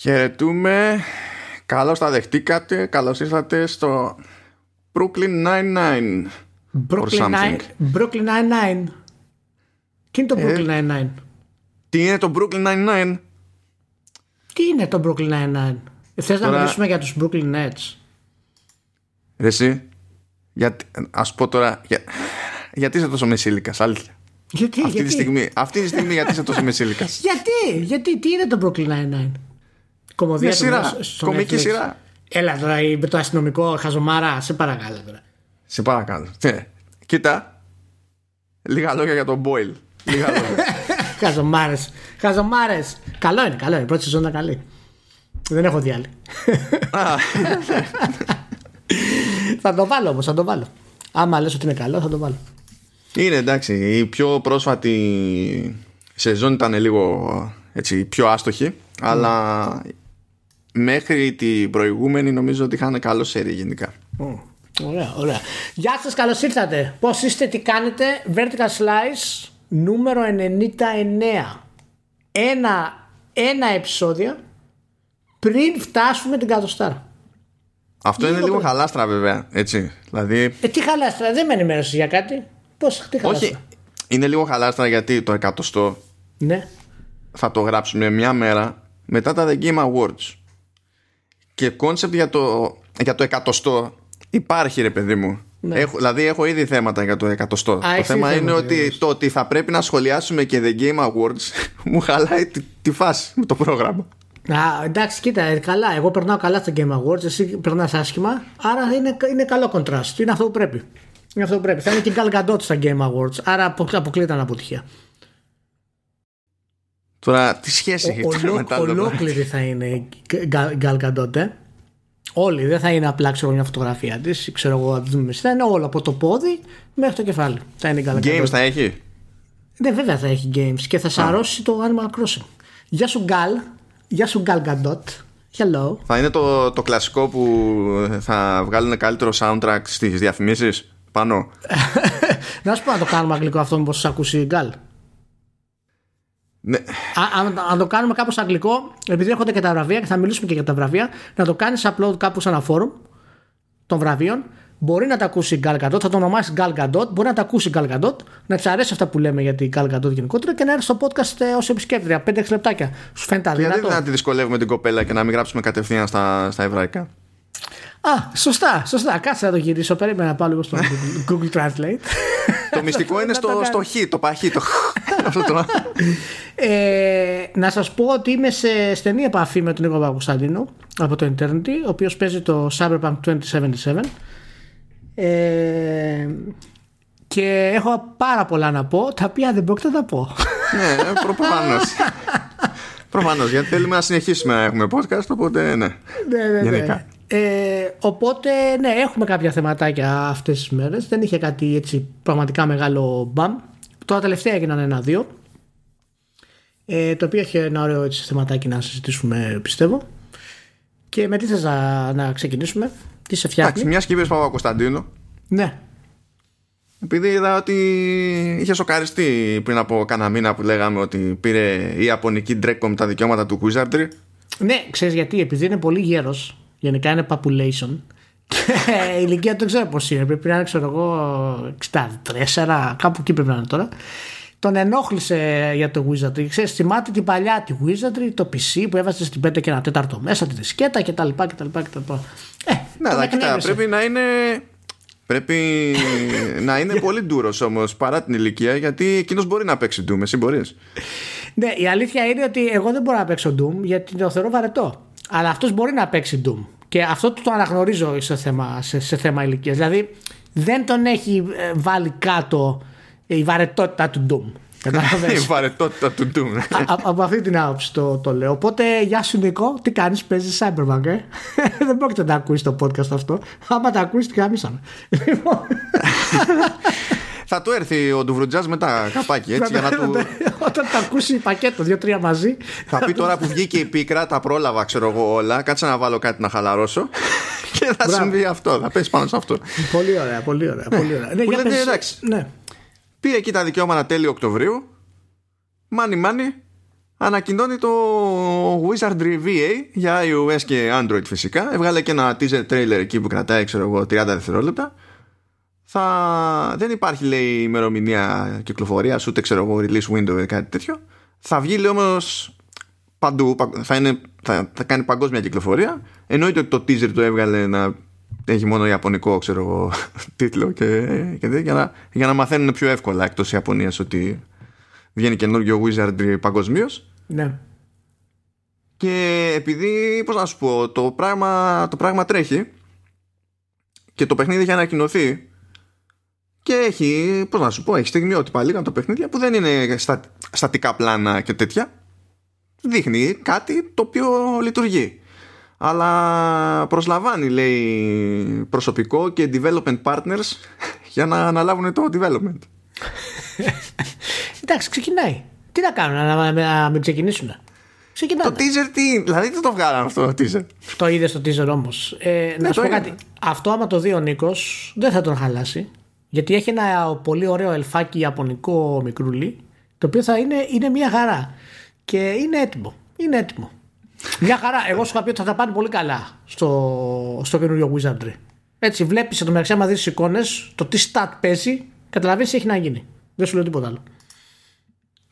Χαιρετούμε. Καλώς τα δεχτήκατε. Καλώς ήρθατε στο Brooklyn Nine-Nine. Brooklyn Nine- Brooklyn Nine-Nine. Τι είναι το Ε. Brooklyn Nine-Nine? Τι είναι το Brooklyn Nine-Nine? Τι είναι το Brooklyn Nine-Nine? Θες να Τώρα- μιλήσουμε για τους Brooklyn Nets? Ρε εσύ, γιατί, ας πω τώρα, για, γιατί είσαι τόσο μεσήλικας, αλήθεια; Γιατί, Αυτή γιατί, τη, στιγμή, αυτή τη στιγμή γιατί είσαι τόσο μεσήλικας; γιατί, γιατί, τι είναι το Brooklyn Nine-Nine? Κομμωδία Μια του σειρά, Netflix, στο κομική Netflix. σειρά. Έλα τώρα η- με το αστυνομικό χαζομάρα, σε παρακαλώ τώρα. Σε παρακαλώ. Ναι. Κοίτα, λίγα λόγια για τον Boyle. Λίγα λόγια. Χαζομάρες, χαζομάρες. Καλό είναι, καλό είναι, η πρώτη σεζόν ήταν καλή. Δεν έχω δει άλλη. Α, θα το βάλω όμως, θα το βάλω. Άμα λες ότι είναι καλό, θα το βάλω. είναι εντάξει, η πιο πρόσφατη σεζόν ήταν λίγο έτσι, πιο άστοχη, αλλά μέχρι την προηγούμενη νομίζω ότι είχαν καλό σερί γενικά. Ωραία, ωραία. Γεια σας, καλώς ήρθατε. Πώς είστε, τι κάνετε; Vertical Slice νούμερο 99. Ένα, ένα επεισόδιο πριν φτάσουμε την κατοστάρα. Αυτό είναι Λίγο λίγο πριν. χαλάστρα βέβαια, έτσι. Δηλαδή, Ε, τι χαλάστρα, δεν με ενημέρωσες για κάτι. Πώς, τι χαλάστρα; όχι, είναι λίγο χαλάστρα γιατί το εκατοστό Ναι. θα το γράψουμε μια μέρα μετά τα The Game Awards. Και concept για το, για το εκατοστό υπάρχει ρε παιδί μου. Έχω, δηλαδή έχω ήδη θέματα για το εκατοστό. το έχεις θέμα ήδη είναι θέματα, ότι είδες. το ότι θα πρέπει να σχολιάσουμε και The Game Awards μου χαλάει τη, τη φάση με το πρόγραμμα. Α, εντάξει, κοίτα, ε, καλά. Εγώ περνάω καλά στα Game Awards, εσύ περνάς άσχημα. Άρα είναι, είναι καλό contrast. Είναι αυτό που πρέπει. Είναι αυτό που πρέπει. Θα είναι και Gal Gadot στα Game Awards. Άρα απο- αποκλείται αναποτυχία. Τώρα τι σχέση έχει αυτό Ολό- με τα άλλα ολόκληρη θα είναι η Gal- Gal Gadot, ε. Όλοι, δεν θα είναι απλά ξέρω, μια φωτογραφία της, ξέρω εγώ, να τη δούμε. Θα είναι όλο από το πόδι μέχρι το κεφάλι. Θα είναι η Gal Games Gadot. θα έχει; Ναι, βέβαια θα έχει games και θα σαρώσει το Animal Crossing. Γεια σου Gal. Γεια σου Gal Gadot. Hello. Θα είναι το, το κλασικό που θα βγάλουν καλύτερο soundtrack στις διαφημίσεις πάνω; να σου πω να το κάνουμε αγγλικό αυτό μήπως σας ακούσει η Gal. Ναι, Α- Αν, αν το κάνουμε κάπως αγγλικό, επειδή έρχονται και τα βραβεία και θα μιλήσουμε και για τα βραβεία, να το κάνεις upload κάπου σε ένα forum των βραβείων. Μπορεί να τα ακούσει η Gal Gadot, θα το ονομάσεις Gal Gadot, μπορεί να τα ακούσει η Gal Gadot, να της αρέσει αυτά που λέμε για την Gal Gadot γενικότερα και να έρθει στο podcast ε, ως επισκέπτρια. 5-6 λεπτάκια. Σου φαίνεται γιατί αδύνατο. δεν τη δυσκολεύουμε την κοπέλα και να μην γράψουμε κατευθείαν στα, στα εβραϊκά; Α, σωστά, σωστά. Κάτσε να το γυρίσω. Περίμενα να πάω λίγο στο Google- Google Translate. το μυστικό είναι Να το στο, κάνω. στο χ, το παχύ. Το... Αυτό το... Ε, να σας πω ότι είμαι σε στενή επαφή με τον Νίκο Παπακοσταντίνο από το Eternity, ο οποίος παίζει το Cyberpunk 2077 ε, και έχω πάρα πολλά να πω, τα οποία δεν πρόκειται να τα πω. ναι, προ, προφανώς. προφανώς, γιατί θέλουμε να συνεχίσουμε να έχουμε podcast, οπότε ναι. ναι, ναι, Γενικά. ναι. Ε, οπότε, ναι, έχουμε κάποια θεματάκια αυτές τις μέρες. Δεν είχε κάτι έτσι πραγματικά μεγάλο μπαμ. Τώρα τελευταία έγιναν ένα-δύο. Ε, το οποίο έχει ένα ωραίο έτσι, θεματάκι να συζητήσουμε, πιστεύω. Και με τι θες να, να ξεκινήσουμε, τι σε φτιάχνει; Εντάξει, μιας και είπες Παπα-Κωνσταντίνο, Ναι. επειδή είδα ότι είχε σοκαριστεί πριν από κάνα μήνα που λέγαμε ότι πήρε η Ιαπωνική Dreadcom τα δικαιώματα του Wizardry. ναι, ξέρεις γιατί, επειδή είναι πολύ γέρος, γενικά είναι population. Και η ηλικία του δεν ξέρω πώς είναι. Πρέπει να είναι, ξέρω εγώ, 64, κάπου εκεί πρέπει να είναι τώρα. Τον ενόχλησε για το Wizardry. Ξέρεις, θυμάται την παλιά τη Wizardry, το PC που έβαζε στην 5 και ένα τέταρτο μέσα, τη δισκέτα κτλ. κτλ, κτλ. Ε, Ναι, τον αλλά κοίτα, εκνεύρισε. πρέπει να είναι. Πρέπει να είναι πολύ ντούρος όμως παρά την ηλικία γιατί εκείνος μπορεί να παίξει Doom. Εσύ μπορείς. Ναι, η αλήθεια είναι ότι εγώ δεν μπορώ να παίξω Doom γιατί το θεωρώ βαρετό. Αλλά αυτός μπορεί να παίξει Doom. Και αυτό το αναγνωρίζω σε θέμα, σε, σε θέμα ηλικίας. Δηλαδή δεν τον έχει ε, βάλει κάτω η βαρετότητα του Doom. Η Κατάλαβες. βαρετότητα του Doom. Α- α- από αυτή την άποψη το, το λέω. Οπότε, γεια σου Νίκο, τι κάνεις, παίζεις Cyberpunk, ε; Δεν πρόκειται να ακούσει το podcast αυτό. Άμα τα ακούσει, τι χάμισαμε. Λοιπόν, Θα του έρθει ο Ντουβρουτζάς μετά καπάκι έτσι για να του. Όταν τα ακούσει πακέτο, δύο-τρία μαζί. Θα πει τώρα που βγήκε η πίκρα, τα πρόλαβα, ξέρω εγώ όλα. Κάτσε να βάλω κάτι να χαλαρώσω. Και θα Μπράβο. συμβεί αυτό. Θα πέσει πάνω σε αυτό. Πολύ ωραία, πολύ ωραία. Πολύ ωραία. Ναι, που για λένε, πες- εντάξει. Ναι. Πήρε εκεί τα δικαιώματα τέλειο Οκτωβρίου. Μάνι, μάνι. ανακοινώνει το Wizardry VA για iOS και Android φυσικά. Έβγαλε και ένα teaser trailer εκεί που κρατάει ξέρω εγώ 30 δευτερόλεπτα. Θα... Δεν υπάρχει λέει ημερομηνία κυκλοφορίας ούτε ξέρω εγώ release window ή κάτι τέτοιο. Θα βγει λέει όμως παντού, θα, είναι, θα, θα κάνει παγκόσμια κυκλοφορία. Εννοείται ότι το teaser το έβγαλε να έχει μόνο ιαπωνικό ξέρω εγώ, τίτλο και, και για, να, για να μαθαίνουν πιο εύκολα εκτός Ιαπωνίας ότι βγαίνει καινούργιο Wizardry παγκοσμίως. Ναι. Και επειδή, πώς να σου πω, το πράγμα, το πράγμα τρέχει και το παιχνίδι έχει ανακοινωθεί και έχει, πώς να σου πω, έχει στιγμιότυπα λίγα το παιχνίδια που δεν είναι στα, στατικά πλάνα και τέτοια. Δείχνει κάτι το οποίο λειτουργεί. Αλλά προσλαμβάνει, λέει, προσωπικό και development partners για να αναλάβουν το development. Εντάξει, ξεκινάει. Τι να κάνουν, να, να, να ξεκινήσουν. Το teaser τι, δηλαδή δεν το βγάλανε αυτό το teaser. Το είδες το teaser όμως. Ε, να σου πω κάτι. Αυτό άμα το δει ο Νίκος δεν θα τον χαλάσει. Γιατί έχει ένα πολύ ωραίο ελφάκι ιαπωνικό μικρούλι το οποίο θα είναι, είναι μια χαρά. Και είναι έτοιμο. Είναι έτοιμο. Μια χαρά. Εγώ σου είχα πει ότι θα τα πάνε πολύ καλά στο, στο καινούριο Wizardry. Έτσι, βλέπεις το μεταξύ, άμα δεις εικόνες, το τι stat παίζει, καταλαβαίνεις τι έχει να γίνει. Δεν σου λέω τίποτα άλλο.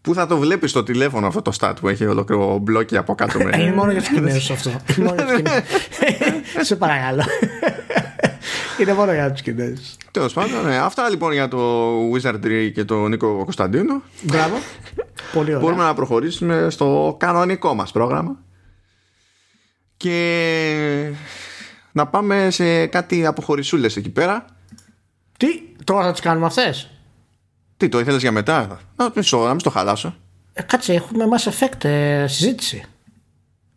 Πού θα το βλέπεις στο τηλέφωνο αυτό το stat που έχει ολόκληρο μπλόκι από κάτω με. Είναι μόνο για του Κινέζου αυτό. Σε παρακαλώ. Είναι μόνο για τους Κινέζους. Τέλος πάντων, ναι. αυτά λοιπόν για το Wizardry και τον Νίκο Κωνσταντίνο. Μπράβο. Πολύ ωραία. Μπορούμε να προχωρήσουμε στο κανονικό μας πρόγραμμα. Και να πάμε σε κάτι αποχωρησούλες εκεί πέρα. Τι, τώρα θα τις κάνουμε αυτές; Τι, το ήθελες για μετά; Να μην το χαλάσω. Ε, κάτσε, έχουμε Mass Effect ε, συζήτηση.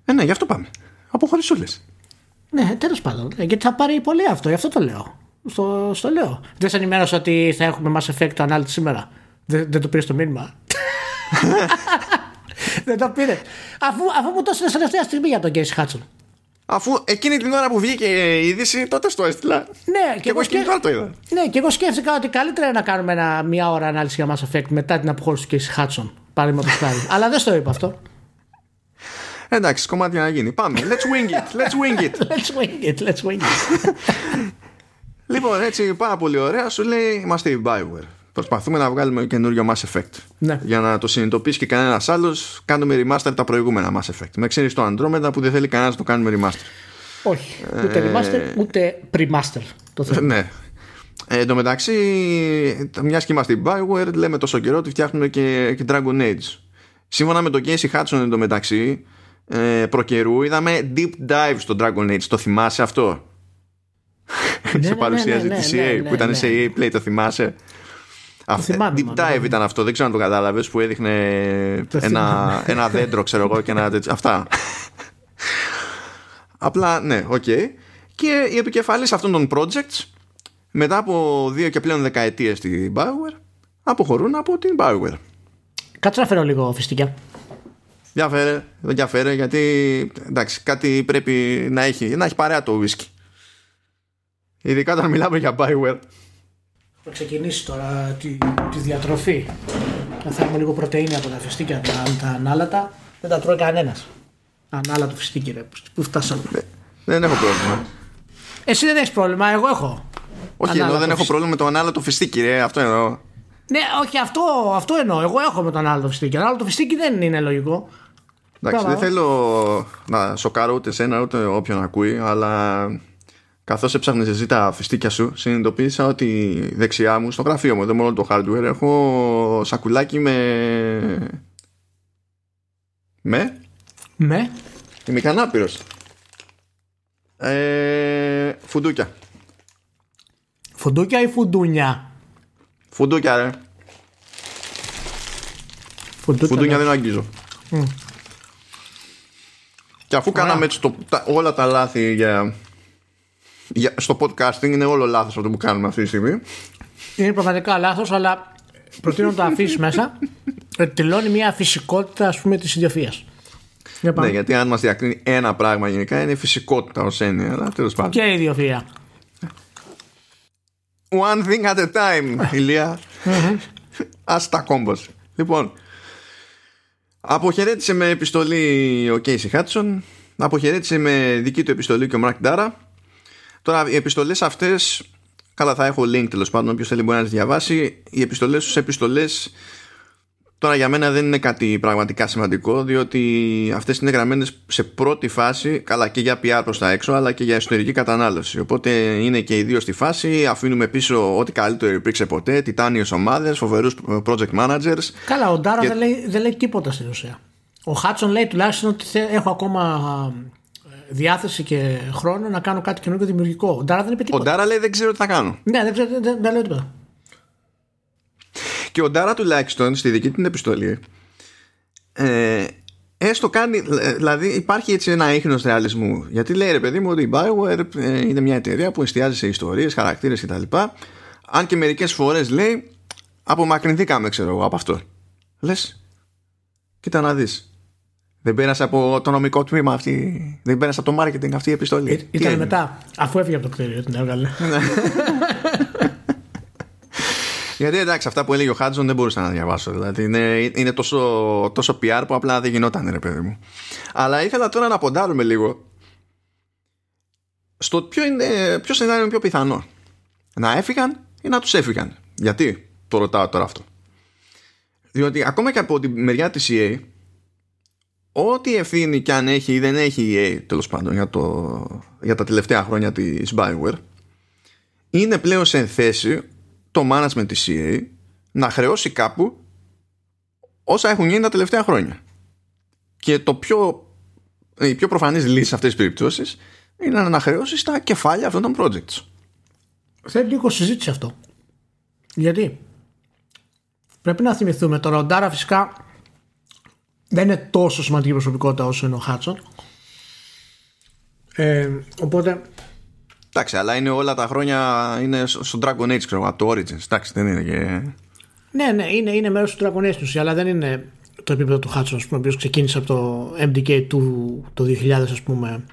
Ε, ναι, γι' αυτό πάμε. Αποχωρησούλες. Ναι, τέλος πάντων. Ε, γιατί θα πάρει πολύ αυτό, γι' αυτό το λέω. Στο, στο λέω. Δεν σε ενημέρωσα ότι θα έχουμε Mass Effect το ανάλυση σήμερα. Δεν, δεν το πήρες το μήνυμα. δεν το πήρες. Αφού, αφού μου το έστειλες τελευταία στιγμή για τον Casey Hudson. Αφού εκείνη την ώρα που βγήκε η είδηση, τότε στο έστειλα. Ναι, και, εγώ σκέφτηκα. Το είδα. Ναι, και εγώ σκέφτηκα ότι καλύτερα είναι να κάνουμε ένα, μια ώρα ανάλυση για Mass Effect μετά την αποχώρηση του Casey Hudson. Παραδείγματο χάρη. Αλλά δεν στο είπα αυτό. Εντάξει, κομμάτι να γίνει. Πάμε. Let's wing it. Let's wing it. let's wing it. Let's wing it. λοιπόν, έτσι πάρα πολύ ωραία σου λέει είμαστε η Bioware. Προσπαθούμε να βγάλουμε καινούριο Mass Effect. Ναι. Για να το συνειδητοποιήσει και κανένας άλλος, κάνουμε remaster τα προηγούμενα Mass Effect. Με ξέρεις το Andromeda που δεν θέλει κανένας να το κάνουμε remaster. Όχι. Ούτε ε... remaster, ούτε pre-master. Το θέλω. ναι. Ε, εν τω μεταξύ, μιας και είμαστε η Bioware, λέμε τόσο καιρό ότι φτιάχνουμε και, και Dragon Age. Σύμφωνα με το Casey Hudson εν τω μεταξύ, ε, προκαιρού είδαμε deep dive στο Dragon Age. Το θυμάσαι αυτό; Ναι, σε ναι, παρουσίαση ναι, της ναι, EA ναι, που ήταν ναι. σε EA Play, το θυμάσαι; Αυτό, θυμάμαι, deep μα, dive ναι. ήταν αυτό, δεν ξέρω αν το κατάλαβες που έδειχνε Το ένα, θυμάμαι. ένα δέντρο ξέρω εγώ και ένα τέτοιο. Αυτά. Απλά ναι, οκ. Και οι επικεφαλής αυτών των projects μετά από δύο και πλέον δεκαετίες στην Bioware αποχωρούν από την Bioware. Κάτσε να φέρω λίγο φιστικιά. Για φέρε, για φέρε, γιατί εντάξει, κάτι πρέπει να έχει, να έχει παρέα το whisky. Ειδικά όταν μιλάμε για Bioware. Θα ξεκινήσεις τώρα τη, τη διατροφή. Να φέρουμε λίγο πρωτεΐνη από τα φιστίκια, τα, τα ανάλατα. Δεν τα τρώει κανένας. Ανάλατο φιστίκι, ρε. Πού φτάσαμε. Δεν έχω πρόβλημα. Εσύ δεν έχεις πρόβλημα, εγώ έχω. Όχι, εδώ Ανάλατο δεν έχω φιστίκι. πρόβλημα με το ανάλατο φιστίκι, ρε. Αυτό εννοώ. Ναι, όχι, αυτό, αυτό εννοώ. Εγώ έχω με το ανάλατο φιστίκι. Το ανάλατο φιστίκι δεν είναι λογικό. Εντάξει, Μπράβο. δεν θέλω να σοκάρω ούτε σένα ούτε όποιον ακούει, αλλά καθώς έψαχνες εσύ τα φιστίκια σου, συνειδητοποίησα ότι δεξιά μου, στο γραφείο μου, δεν μόνο το hardware, έχω σακουλάκι με. Με; Με. Είμαι ικανάπηρος. Ε, φουντούκια. Φουντούκια ή φουντούνια; Φουντούκια, ρε. Φουντούκια. Φουντούκια ναι. δεν αγγίζω. Και αφού κάναμε έτσι το, τα- όλα τα λάθη για, για, στο podcasting, είναι όλο λάθος αυτό που κάνουμε αυτή τη στιγμή. Είναι πραγματικά λάθος, αλλά προτείνω να το αφήσεις μέσα. Γιατί τελειώνει μια φυσικότητα, ας πούμε, της ιδιοφία. Για πάμε. Ναι, γιατί αν μας διακρίνει ένα πράγμα γενικά είναι η φυσικότητα ως έννοια, αλλά τέλος πάντων. Και η ιδιοφία. One thing at a time, Ηλία. Ας τα κόμπος. Λοιπόν, Αποχαιρέτησε με επιστολή ο Casey Hudson, αποχαιρέτησε με δική του επιστολή και ο Mark Dara. Τώρα οι επιστολές αυτές, καλά θα έχω link τέλος πάντων, όποιος θέλει μπορεί να τις διαβάσει. Οι επιστολές τους επιστολές Τώρα για μένα δεν είναι κάτι πραγματικά σημαντικό διότι αυτές είναι γραμμένες σε πρώτη φάση καλά και για PR προς τα έξω αλλά και για εσωτερική κατανάλωση οπότε είναι και οι δύο στη φάση αφήνουμε πίσω ό,τι καλύτερο υπήρξε ποτέ τιτάνιες ομάδες, φοβερούς project managers Καλά ο Ντάρα και... δεν, λέει, δεν λέει τίποτα στην ουσία ο Χάτσον λέει τουλάχιστον ότι έχω ακόμα ε, διάθεση και χρόνο να κάνω κάτι καινούργιο δημιουργικό. Ο Ντάρα δεν είπε τίποτα. Ο Ντάρα λέει δεν ξέρω τι θα κάνω. Ναι, δεν, ξέρω, δεν, δεν λέει τίποτα. Και ο Ντάρα τουλάχιστον στη δική την επιστολή ε, έστω κάνει, δηλαδή υπάρχει έτσι ένα ίχνος ρεαλισμού. Γιατί λέει ρε παιδί μου ότι η Bioware ε, είναι μια εταιρεία που εστιάζει σε ιστορίες, χαρακτήρες κτλ. Αν και μερικές φορές λέει απομακρυνθήκαμε ξέρω εγώ από αυτό. Λες, κοίτα να δεις. Δεν πέρασε από το νομικό τμήμα αυτή, δεν πέρασε από το marketing αυτή η επιστολή. Ε, ήταν μετά, αφού έφυγε από το κτίριο την έβγαλε. Ναι. Γιατί εντάξει, αυτά που έλεγε ο Χάτζον δεν μπορούσα να διαβάσω. Δηλαδή είναι, είναι τόσο, τόσο PR που απλά δεν γινόταν, ρε παιδί μου. Αλλά ήθελα τώρα να ποντάρουμε λίγο στο ποιο, είναι, ποιο σενάριο είναι πιο πιθανό. Να έφυγαν ή να τους έφυγαν. Γιατί το ρωτάω τώρα αυτό. Διότι ακόμα και από τη μεριά της EA ό,τι ευθύνη και αν έχει ή δεν έχει η EA τέλος πάντων για, το, για τα τελευταία χρόνια της Bioware είναι πλέον σε θέση το management της CA να χρεώσει κάπου όσα έχουν γίνει τα τελευταία χρόνια. Και το πιο, η πιο προφανής λύση σε αυτές τις περιπτώσεις είναι να χρεώσεις στα κεφάλια αυτών των projects. Θέλει λίγο συζήτηση αυτό. Γιατί; Πρέπει να θυμηθούμε τώρα ο Ντάρα φυσικά δεν είναι τόσο σημαντική προσωπικότητα όσο είναι ο Χάτσον. Ε, οπότε Εντάξει, αλλά είναι όλα τα χρόνια είναι στο Dragon Age, ξέρω από το Origins. Εντάξει, δεν είναι και. Ναι, ναι, είναι, είναι μέρος του Dragon Age αλλά δεν είναι το επίπεδο του Hudson, ο οποίος ξεκίνησε από το MDK του το 2000, ας πούμε.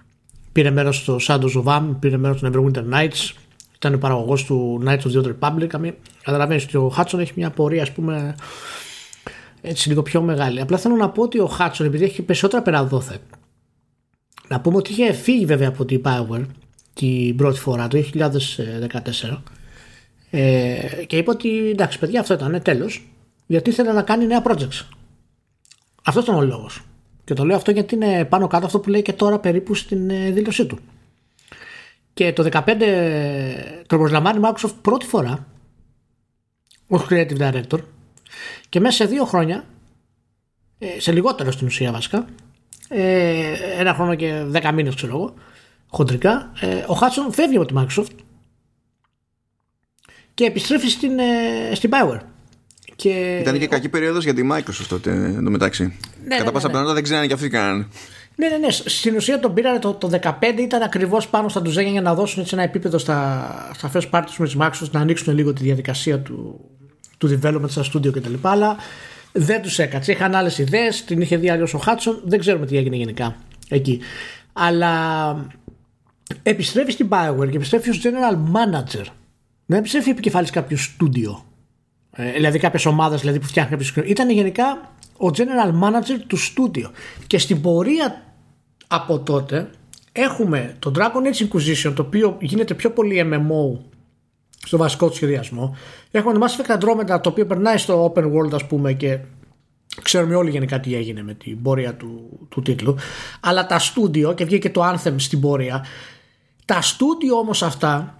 Πήρε μέρος στο Shadows of Am, πήρε μέρος στο Neverwinter Nights, ήταν ο παραγωγός του Knights of the Old Republic. Καταλαβαίνεις ότι ο Hudson έχει μια πορεία, ας πούμε, έτσι λίγο πιο μεγάλη. Απλά θέλω να πω ότι ο Hudson, επειδή έχει περισσότερα περαδόθε, να πούμε ότι είχε φύγει βέβαια από την Power την πρώτη φορά το 2014 ε, και είπε ότι εντάξει παιδιά αυτό ήταν τέλος γιατί ήθελε να κάνει νέα projects. Αυτός ήταν ο λόγος. Και το λέω αυτό γιατί είναι πάνω κάτω αυτό που λέει και τώρα περίπου στην ε, δήλωσή του. Και το 2015 το προσλαμβάνει Microsoft πρώτη φορά ως Creative Director και μέσα σε δύο χρόνια ε, σε λιγότερο στην ουσία βασικά ε, ένα χρόνο και δέκα μήνες ξέρω εγώ χοντρικά, ε, ο Χάτσον φεύγει από τη Microsoft και επιστρέφει στην, ε, στην Power. Και... Ήταν και κακή περίοδος για τη Microsoft τότε μεταξύ. Ναι, Κατά ναι, πάσα ναι, πιθανότητα δεν ξέρανε και αυτοί κάνανε. Ναι, ναι, ναι. Στην ουσία τον πήρανε το, το 15 ήταν ακριβώς πάνω στα ντουζένια για να δώσουν έτσι ένα επίπεδο στα, στα first parties με τη Microsoft να ανοίξουν λίγο τη διαδικασία του, του development στα studio κτλ. Αλλά δεν τους έκατσε. Είχαν άλλες ιδέες, την είχε δει αλλιώς ο Χάτσον. Δεν ξέρουμε τι έγινε γενικά εκεί. Αλλά επιστρέφει στην Bioware και επιστρέφει ως general manager. Δεν επιστρέφει επικεφαλής κάποιου στούντιο. Ε, δηλαδή κάποιες ομάδες δηλαδή, που φτιάχνει κάποιο Ήταν γενικά ο general manager του στούντιο. Και στην πορεία από τότε έχουμε το Dragon Age Inquisition το οποίο γίνεται πιο πολύ MMO στο βασικό του σχεδιασμό. Έχουμε το Mass Effect Andromeda το οποίο περνάει στο open world ας πούμε και ξέρουμε όλοι γενικά τι έγινε με την πορεία του, του τίτλου. Αλλά τα στούντιο και βγήκε το Anthem στην πορεία τα στούντιο όμως αυτά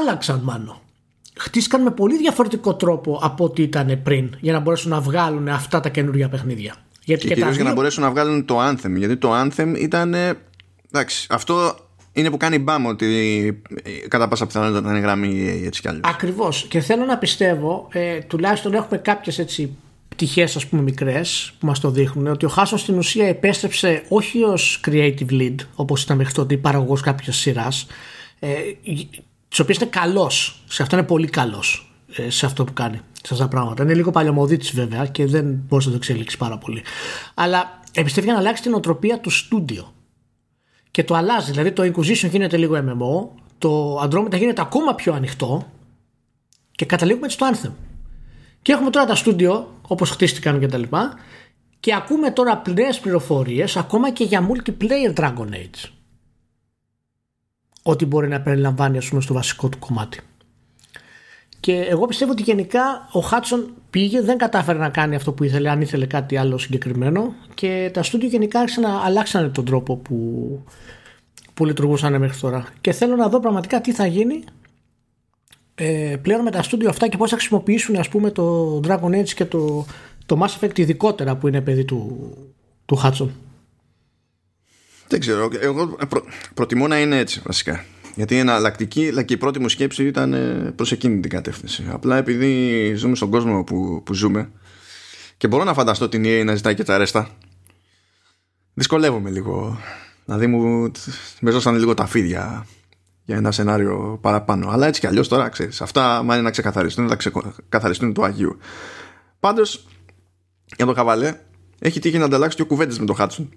άλλαξαν μάλλον. Χτίστηκαν με πολύ διαφορετικό τρόπο από ό,τι ήταν πριν για να μπορέσουν να βγάλουν αυτά τα καινούργια παιχνίδια. Γιατί και, και για να μπορέσουν να βγάλουν το Anthem. Γιατί το Anthem ήταν. Εντάξει, αυτό είναι που κάνει μπάμ ότι κατά πάσα πιθανότητα θα είναι γραμμή έτσι κι αλλιώς. Ακριβώς. Και θέλω να πιστεύω, ε, τουλάχιστον έχουμε κάποιες έτσι πτυχές ας πούμε μικρές που μας το δείχνουν ότι ο Χάσον στην ουσία επέστρεψε όχι ως creative lead όπως ήταν μέχρι τότε παραγωγός κάποιας σειράς ε, τις οποίες είναι καλός. Σε αυτό είναι πολύ καλός ε, σε αυτό που κάνει σε αυτά τα πράγματα. Είναι λίγο παλαιομοδίτης βέβαια και δεν μπορείς να το εξελίξεις πάρα πολύ. Αλλά επιστρέφει να αλλάξει την οτροπία του στούντιο. Και το αλλάζει. Δηλαδή το Inquisition γίνεται λίγο MMO το Andromeda γίνεται ακόμα πιο ανοιχτό και καταλήγουμε στο Anthem και έχουμε τώρα τα στούντιο, όπως χτίστηκαν και τα λοιπά, και ακούμε τώρα νέες πληροφορίες ακόμα και για multiplayer Dragon Age ό,τι μπορεί να περιλαμβάνει ας πούμε στο βασικό του κομμάτι και εγώ πιστεύω ότι γενικά ο Χάτσον πήγε, δεν κατάφερε να κάνει αυτό που ήθελε, αν ήθελε κάτι άλλο συγκεκριμένο. Και τα στούντιο γενικά άρχισαν να αλλάξανε τον τρόπο που, που λειτουργούσαν μέχρι τώρα. Και θέλω να δω πραγματικά τι θα γίνει ε, πλέον με τα στούντιο αυτά και πώς θα χρησιμοποιήσουν ας πούμε το Dragon Age και το, το Mass Effect ειδικότερα που είναι παιδί του, του Hudson. Δεν ξέρω. Εγώ προτιμώ να είναι έτσι βασικά. Γιατί είναι εναλλακτική, αλλά και η πρώτη μου σκέψη ήταν ε, προ εκείνη την κατεύθυνση. Απλά επειδή ζούμε στον κόσμο που, που ζούμε και μπορώ να φανταστώ την EA να ζητάει και τα ρέστα, δυσκολεύομαι λίγο. Δηλαδή μου με ζώσανε λίγο τα φίδια για ένα σενάριο παραπάνω. Αλλά έτσι κι αλλιώς τώρα ξέρεις. Αυτά, μα είναι να ξεκαθαριστούν, θα ξεκαθαριστούν του Αγίου. Πάντως, για το χαβαλέ, έχει τύχει να ανταλλάξει και κουβέντε με το Χάτσον.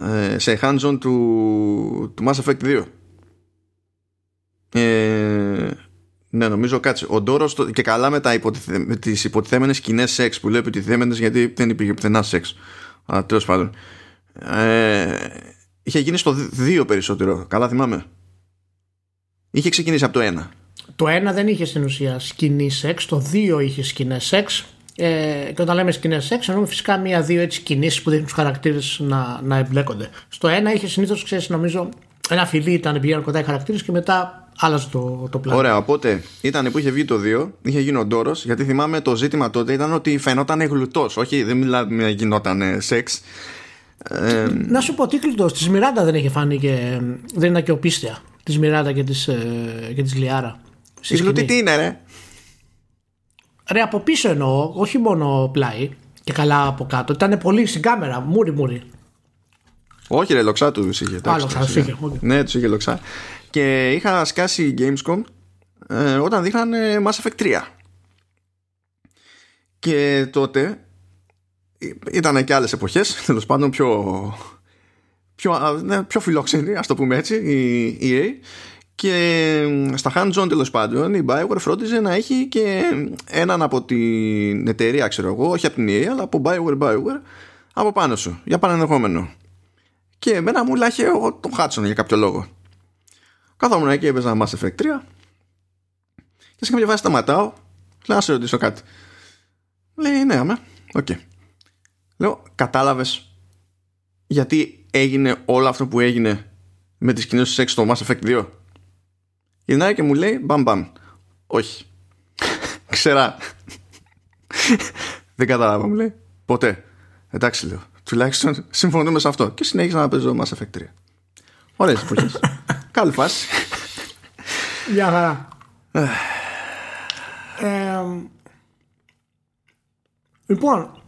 Ε, σε hands-on του, του Mass Effect 2. Ε, ναι, νομίζω κάτσε. Ο Ντόρος και καλά με, τα υποτιθε, με τις υποτιθέμενες σκηνέ σεξ που λέω υποτιθέμενες γιατί δεν υπήρχε πουθενά σεξ. Αλλά τέλος πάντων. Ε, είχε γίνει στο 2 περισσότερο. Καλά θυμάμαι. Είχε ξεκινήσει από το 1. Το 1 δεν είχε στην ουσία σκηνή σεξ. Το 2 είχε σκηνέ σεξ. Ε, και όταν λέμε σκηνέ σεξ, εννοούμε φυσικά μία-δύο έτσι κινήσεις που δείχνουν τους χαρακτήρες να, να εμπλέκονται. Στο ένα είχε συνήθως, ξέρεις, νομίζω, ένα φιλί ήταν πηγαίνουν κοντά οι χαρακτήρες και μετά άλλαζε το, το πλάνο. Ωραία, οπότε ήταν που είχε βγει το 2, είχε γίνει ο Ντόρος, γιατί θυμάμαι το ζήτημα τότε ήταν ότι φαινόταν γλουτός. Όχι, δεν μιλάμε γινόταν σεξ. Ε, να σου πω τι γλουτό. Της Μιράντα δεν είχε φάνει και. Δεν ήταν και οπίστια. Της Μιράντα και της ε, της Λιάρα. Η γλουτή τι είναι, ρε; Ρε από πίσω εννοώ, όχι μόνο πλάι και καλά από κάτω. Ήταν πολύ στην κάμερα, μούρι μούρι. Όχι ρε, λοξά τους είχε. Α, λοξά τους είχε. Ναι, τους είχε λοξά. Και είχα σκάσει Gamescom ε, όταν δείχνανε Mass Effect 3. Και τότε ήταν και άλλες εποχές, τέλος πάντων πιο, πιο, ναι, πιο φιλόξενη, ας το πούμε έτσι, η EA και στα hands-on τέλος πάντων η Bioware φρόντιζε να έχει και έναν από την εταιρεία, ξέρω εγώ, όχι από την EA, αλλά από Bioware Bioware από πάνω σου, για πανενδεχόμενο. Και εμένα μου λάχε εγώ τον Hudson για κάποιο λόγο. Καθόμουν εκεί, έπαιζα Mass Effect 3 και σε κάποια φάση σταματάω. Λέω να σε ρωτήσω κάτι. Λέει ναι, αμέ. Οκ. Okay. Λέω, κατάλαβες γιατί έγινε όλο αυτό που έγινε με τις σκηνές του σεξ στο Mass Effect 2. Γυρνάει και μου λέει μπαμ μπαμ. Όχι. Ξερά. Δεν κατάλαβα μου λέει. Ποτέ. Εντάξει λέω. Τουλάχιστον συμφωνούμε σε αυτό. Και συνέχισα να παίζω Mass Effect 3. Ωραίες εποχές. Καλή φάση. Γεια χαρά. ε, λοιπόν,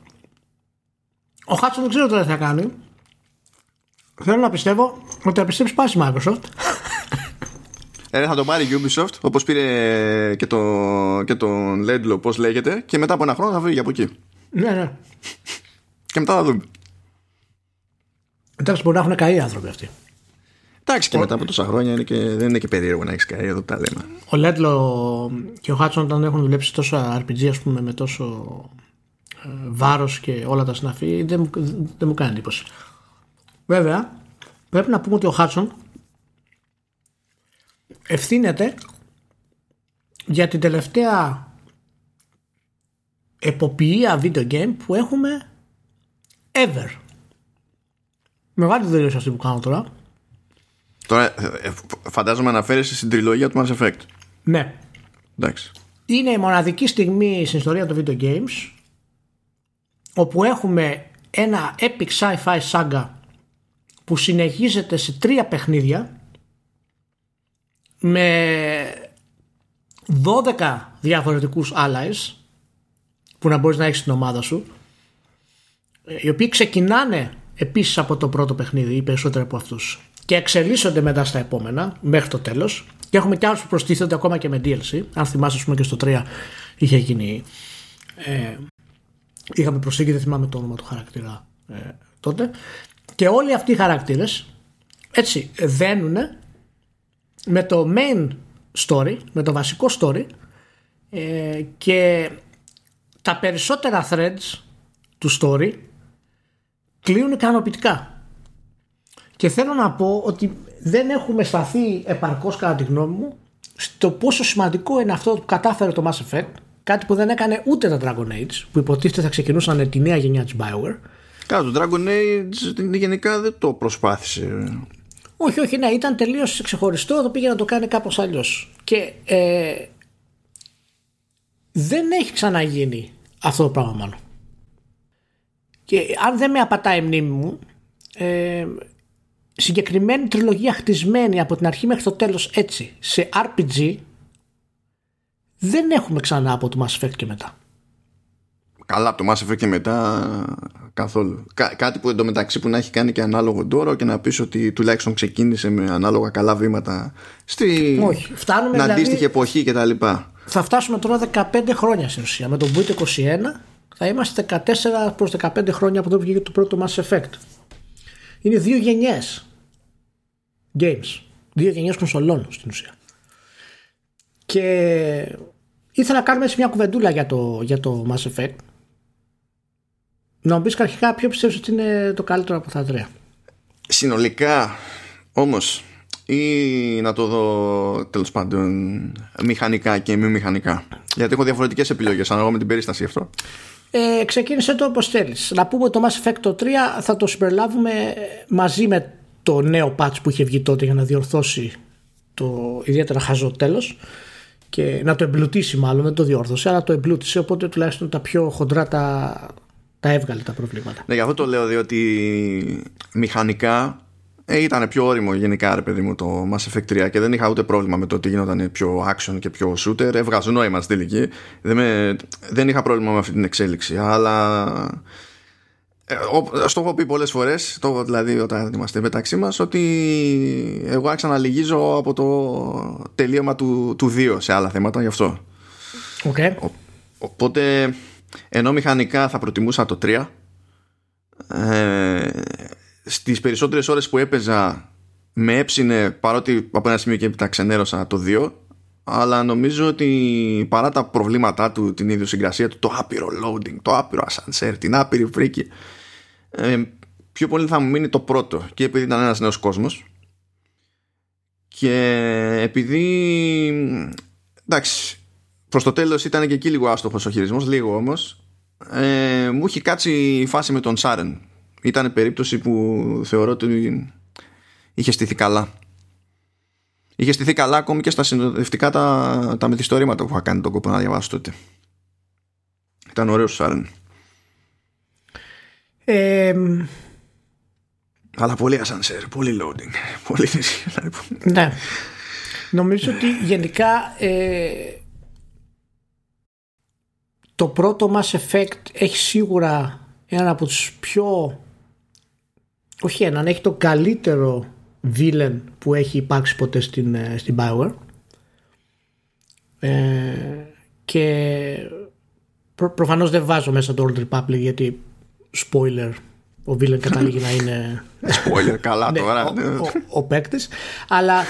ο Χάτσον δεν ξέρω τι θα κάνει. Θέλω να πιστεύω ότι θα πιστέψει πάση Microsoft. Ε, θα το πάρει η Ubisoft όπως πήρε και, το, και τον Ledlo πώς λέγεται και μετά από ένα χρόνο θα φύγει από εκεί. Ναι, ναι. Και μετά θα δούμε. Εντάξει, μπορεί να έχουν καεί άνθρωποι αυτοί. Εντάξει, και μετά από τόσα χρόνια είναι και, δεν είναι και περίεργο να έχεις καεί εδώ που τα λέμε. Ο Λέτλο και ο Χάτσον όταν έχουν δουλέψει τόσο RPG, ας πούμε, με τόσο ε, βάρος και όλα τα συναφή, δεν, μου, δεν μου κάνει εντύπωση. Βέβαια, πρέπει να πούμε ότι ο Χάτσον ευθύνεται για την τελευταία εποποιία video game που έχουμε ever. Μεγάλη δηλώση αυτή που κάνω τώρα. Τώρα ε, ε, φαντάζομαι αναφέρεσαι στην τριλογία του Mass Effect. Ναι. Εντάξει. Είναι η μοναδική στιγμή στην ιστορία των video games όπου έχουμε ένα epic sci-fi saga που συνεχίζεται σε τρία παιχνίδια με 12 διαφορετικούς allies που να μπορείς να έχεις στην ομάδα σου ε, οι οποίοι ξεκινάνε επίσης από το πρώτο παιχνίδι ή περισσότερο από αυτούς και εξελίσσονται μετά στα επόμενα μέχρι το τέλος. Και έχουμε και άλλους που προστίθενται ακόμα και με DLC. Αν θυμάσαι πούμε και στο 3 είχε γίνει ε, είχαμε προσθήκη δεν θυμάμαι το όνομα του χαρακτήρα ε, τότε και όλοι αυτοί οι χαρακτήρες έτσι δένουν με το main story, με το βασικό story ε, και τα περισσότερα threads του story κλείνουν ικανοποιητικά. Και θέλω να πω ότι δεν έχουμε σταθεί επαρκώς κατά τη γνώμη μου στο πόσο σημαντικό είναι αυτό που κατάφερε το Mass Effect κάτι που δεν έκανε ούτε τα Dragon Age που υποτίθεται θα ξεκινούσαν τη νέα γενιά της Bioware Κάτω, το Dragon Age γενικά δεν το προσπάθησε όχι, όχι, ναι, ήταν τελείως ξεχωριστό. Το πήγε να το κάνει κάπως αλλιώς. Και ε, δεν έχει ξαναγίνει αυτό το πράγμα μάλλον. Και αν δεν με απατάει η μνήμη μου, ε, συγκεκριμένη τριλογία χτισμένη από την αρχή μέχρι το τέλος έτσι σε RPG δεν έχουμε ξανά από το Mass Effect και μετά. Καλά, από το Mass Effect και μετά καθόλου. κάτι που εντωμεταξύ που να έχει κάνει και ανάλογο τώρα και να πεις ότι τουλάχιστον ξεκίνησε με ανάλογα καλά βήματα στη Όχι, φτάνουμε την δηλαδή, αντίστοιχη εποχή κτλ. Θα φτάσουμε τώρα 15 χρόνια στην ουσία. Με τον Boot 21 θα είμαστε 14 προς 15 χρόνια από τότε που βγήκε το πρώτο Mass Effect. Είναι δύο γενιές games. Δύο γενιές κονσολών στην ουσία. Και ήθελα να κάνουμε έτσι μια κουβεντούλα για το, για το Mass Effect να μου πεις αρχικά ποιο πιστεύεις ότι είναι το καλύτερο από τα τρία. Συνολικά όμως, ή να το δω τέλος πάντων μηχανικά και μη μηχανικά. Γιατί έχω διαφορετικές επιλογές ανάλογα με την περίσταση αυτό. Ε, ξεκίνησε το όπως θέλεις. Να πούμε ότι το Mass Effect 3 θα το συμπεριλάβουμε μαζί με το νέο patch που είχε βγει τότε για να διορθώσει το ιδιαίτερα χαζό τέλος και να το εμπλουτίσει μάλλον, δεν το διόρθωσε, αλλά το εμπλούτησε. Οπότε τουλάχιστον τα πιο χοντρά τα τα έβγαλε τα προβλήματα. Ναι, γι' αυτό το λέω, διότι μηχανικά ε, ήταν πιο όριμο γενικά, ρε παιδί μου, το Mass Effect 3 και δεν είχα ούτε πρόβλημα με το ότι γινόταν πιο action και πιο shooter. Έβγαζε νόημα στην τελική. Δεν, με, δεν είχα πρόβλημα με αυτή την εξέλιξη. Αλλά. Ε, στο έχω πει πολλές φορές, δηλαδή όταν είμαστε μεταξύ μας, ότι εγώ άρχισα να λυγίζω από το τελείωμα του, του 2 σε άλλα θέματα γι' αυτό. Okay. οπότε ενώ μηχανικά θα προτιμούσα το 3 ε, στις περισσότερες ώρες που έπαιζα με έψινε παρότι από ένα σημείο και έπειτα ξενέρωσα το 2 αλλά νομίζω ότι παρά τα προβλήματά του την ιδιοσυγκρασία του το άπειρο loading, το άπειρο ascensor την άπειρη βρήκη ε, πιο πολύ θα μου μείνει το πρώτο και επειδή ήταν ένας νέος κόσμος και επειδή εντάξει Προς το τέλος ήταν και εκεί λίγο άστοχος ο χειρισμός, λίγο όμως. Ε, μου έχει κάτσει η φάση με τον Σάρεν. Ήταν περίπτωση που θεωρώ ότι είχε στηθεί καλά. Είχε στηθεί καλά ακόμη και στα συνοδευτικά τα, τα μυθιστορήματα που είχα κάνει τον κόπο να διαβάσω τότε. Ήταν ωραίος ο Σάρεν. Ε, Αλλά πολύ ασανσέρ, πολύ loading. Πολύ Ναι. Νομίζω ότι γενικά ε, το πρώτο Mass Effect έχει σίγουρα έναν από τους πιο όχι έναν, έχει το καλύτερο villain που έχει υπάρξει ποτέ στην, ε, στην Bioware ε, και προ, προφανώς δεν βάζω μέσα το Old Republic γιατί spoiler. Ο villain καταλήγει να είναι spoiler καλά ναι, τώρα. ο, ο, ο παίκτης. αλλά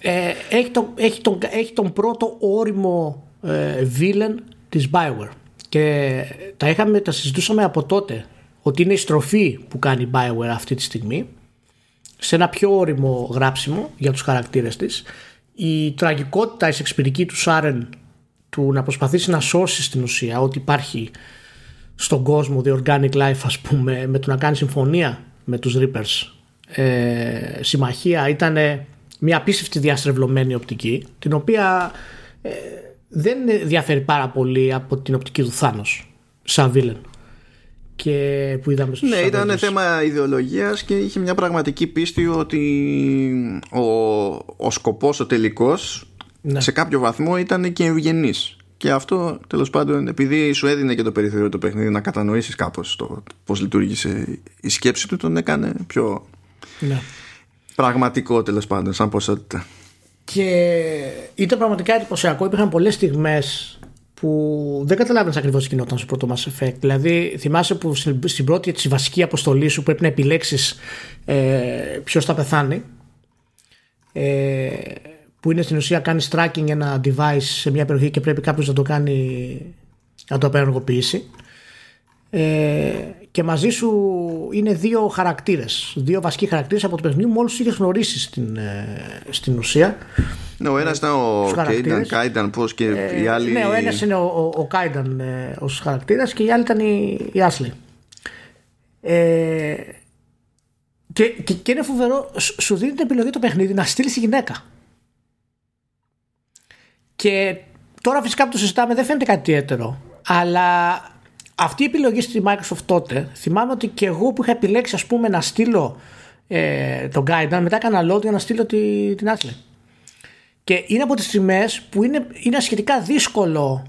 ε, έχει, τον, έχει, τον, έχει τον πρώτο όριμο ε, villain της Bioware. Και τα, είχαμε, τα συζητούσαμε από τότε ότι είναι η στροφή που κάνει η Bioware αυτή τη στιγμή σε ένα πιο όριμο γράψιμο για τους χαρακτήρες της. Η τραγικότητα, η σεξπυρική του Σάρεν του να προσπαθήσει να σώσει στην ουσία ότι υπάρχει στον κόσμο the organic life ας πούμε με το να κάνει συμφωνία με τους Reapers ε, συμμαχία ήταν μια απίστευτη διαστρεβλωμένη οπτική την οποία ε, δεν διαφέρει πάρα πολύ από την οπτική του Θάνος σαν βίλεν και που είδαμε στους Ναι, ήταν θέμα ιδεολογίας και είχε μια πραγματική πίστη ότι ο, ο σκοπός, ο τελικός ναι. σε κάποιο βαθμό ήταν και ευγενής. Και αυτό τέλος πάντων, επειδή σου έδινε και το περιθώριο το παιχνίδι να κατανοήσεις κάπως πώς λειτουργήσε η σκέψη του, τον έκανε πιο ναι. πραγματικό τέλος πάντων, σαν ποσότητα. Και ήταν πραγματικά εντυπωσιακό. Υπήρχαν πολλές στιγμές που δεν καταλάβαινες ακριβώς τι γινόταν στο πρώτο Mass Effect. Δηλαδή, θυμάσαι που στην πρώτη τη βασική αποστολή σου πρέπει να επιλέξεις ε, ποιος θα πεθάνει. Ε, που είναι στην ουσία κάνει tracking ένα device σε μια περιοχή και πρέπει κάποιος να το κάνει να το απενεργοποιήσει. ε, και μαζί σου είναι δύο χαρακτήρες δύο βασικοί χαρακτήρες από το παιχνίδι μόλις τους είχες γνωρίσει στην, ε, στην ουσία. Ναι, ο ένας ήταν ο Κέινταν, Κάινταν πώς και ε, οι άλλοι ναι ο ένας είναι ο, ο, Κάινταν ε, ως χαρακτήρας και οι άλλοι ήταν η, η Άσλη ε, και, και, και, είναι φοβερό σου δίνει την επιλογή το παιχνίδι να στείλεις γυναίκα και τώρα φυσικά που το συζητάμε δεν φαίνεται κάτι ιδιαίτερο αλλά αυτή η επιλογή στη Microsoft τότε, θυμάμαι ότι και εγώ που είχα επιλέξει ας πούμε να στείλω ε, τον Guidance, μετά έκανα load για να στείλω τη, την Ashley. Και είναι από τις στιγμές που είναι, είναι σχετικά δύσκολο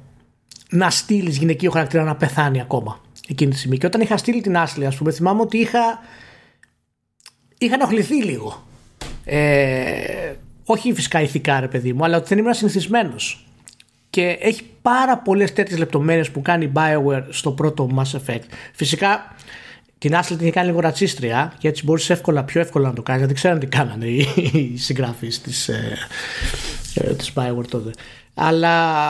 να στείλεις γυναικείο χαρακτήρα να πεθάνει ακόμα εκείνη τη στιγμή. Και όταν είχα στείλει την Ashley, ας πούμε, θυμάμαι ότι είχα, είχα ενοχληθεί λίγο. Ε, όχι φυσικά ηθικά, ρε παιδί μου, αλλά ότι δεν ήμουν συνηθισμένος και έχει πάρα πολλές τέτοιες λεπτομέρειες που κάνει η Bioware στο πρώτο Mass Effect. Φυσικά την Ashley την είχε κάνει λίγο ρατσίστρια και έτσι μπορείς εύκολα, πιο εύκολα να το κάνεις γιατί ξέρουν τι κάνανε οι, οι συγγραφείς της ε, ε, της Bioware τότε. Αλλά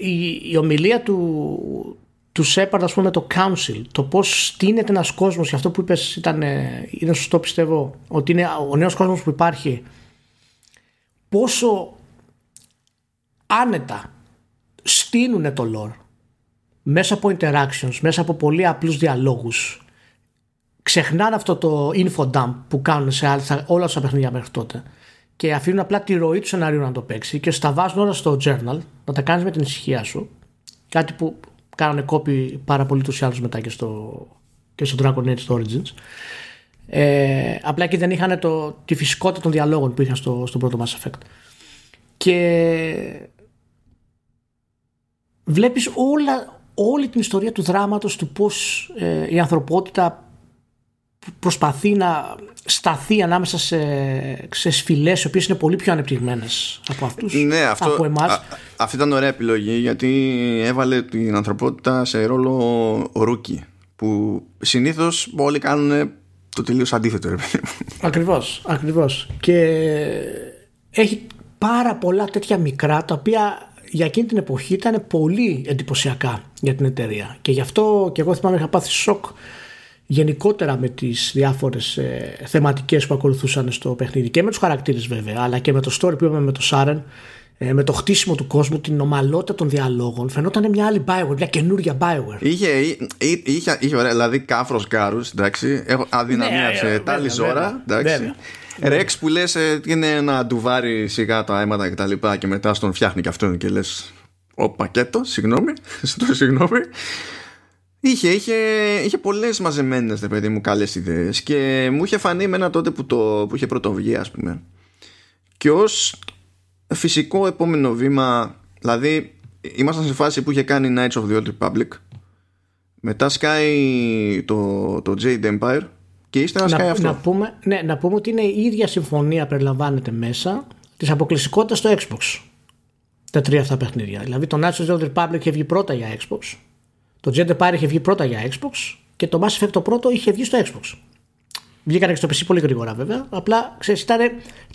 η, η ομιλία του, του Shepard, ας πούμε, το Council, το πώς στείνεται ένας κόσμος, και αυτό που είπες ήταν, είναι σωστό πιστεύω, ότι είναι ο νέος κόσμος που υπάρχει, πόσο άνετα στείνουν το lore μέσα από interactions, μέσα από πολύ απλούς διαλόγους. Ξεχνάνε αυτό το info dump που κάνουν σε όλα τα παιχνίδια μέχρι τότε και αφήνουν απλά τη ροή του σενάριου να το παίξει και στα βάζουν όλα στο journal να τα κάνεις με την ησυχία σου. Κάτι που κάνανε κόπη πάρα πολύ τους άλλους μετά και στο, και στο Dragon Age Origins ε, απλά και δεν είχαν το, τη φυσικότητα των διαλόγων που είχαν στο, στο πρώτο Mass Effect και βλέπεις όλα, όλη την ιστορία του δράματος του πώς ε, η ανθρωπότητα προσπαθεί να σταθεί ανάμεσα σε, σε φυλές οι οποίες είναι πολύ πιο ανεπτυγμένες από αυτούς ναι, αυτό, από εμάς. αυτή ήταν ωραία επιλογή γιατί έβαλε την ανθρωπότητα σε ρόλο rookie που συνήθως όλοι κάνουν το τελείως αντίθετο ακριβώς, ακριβώς. Και έχει πάρα πολλά τέτοια μικρά τα οποία για εκείνη την εποχή ήταν πολύ εντυπωσιακά για την εταιρεία. Και γι' αυτό και εγώ θυμάμαι είχα πάθει σοκ γενικότερα με τις διάφορες ε, θεματικές που ακολουθούσαν στο παιχνίδι. Και με τους χαρακτήρες βέβαια αλλά και με το story που είπαμε με το Saren ε, με το χτίσιμο του κόσμου, την ομαλότητα των διαλόγων. Φαινόταν μια άλλη Bioware, μια καινούργια Bioware. Είχε, είχε, είχε, είχε ωραία, δηλαδή κάφρος Garrus, εντάξει. Έχω αδυναμία ναι, σε Tali'Zorah, εντάξει. Wrex που λες ε, είναι ένα ντουβάρι σιγά τα αίματα και τα λοιπά και μετά στον φτιάχνει και αυτόν και λες. Ο πακέτο, συγγνώμη, στο συγγνώμη. Είχε, είχε, είχε πολλές μαζεμένες παιδί μου καλές ιδέες και μου είχε φανεί ένα τότε που, το, που είχε πρωτοβγεί, ας πούμε. Και ως φυσικό επόμενο βήμα, δηλαδή ήμασταν σε φάση που είχε κάνει Knights of the Old Republic. Μετά σκάει το, το Jade Empire και ύστερα να, αυτό. Να πούμε, ναι, να πούμε ότι είναι η ίδια συμφωνία περιλαμβάνεται μέσα της αποκλειστικότητας στο Xbox. Τα τρία αυτά παιχνίδια. Δηλαδή το National of the Republic είχε βγει πρώτα για Xbox. Το Jet Empire είχε βγει πρώτα για Xbox. Και το Mass Effect το πρώτο είχε βγει στο Xbox. Βγήκαν και στο PC πολύ γρήγορα βέβαια. Απλά ξέρεις, ήταν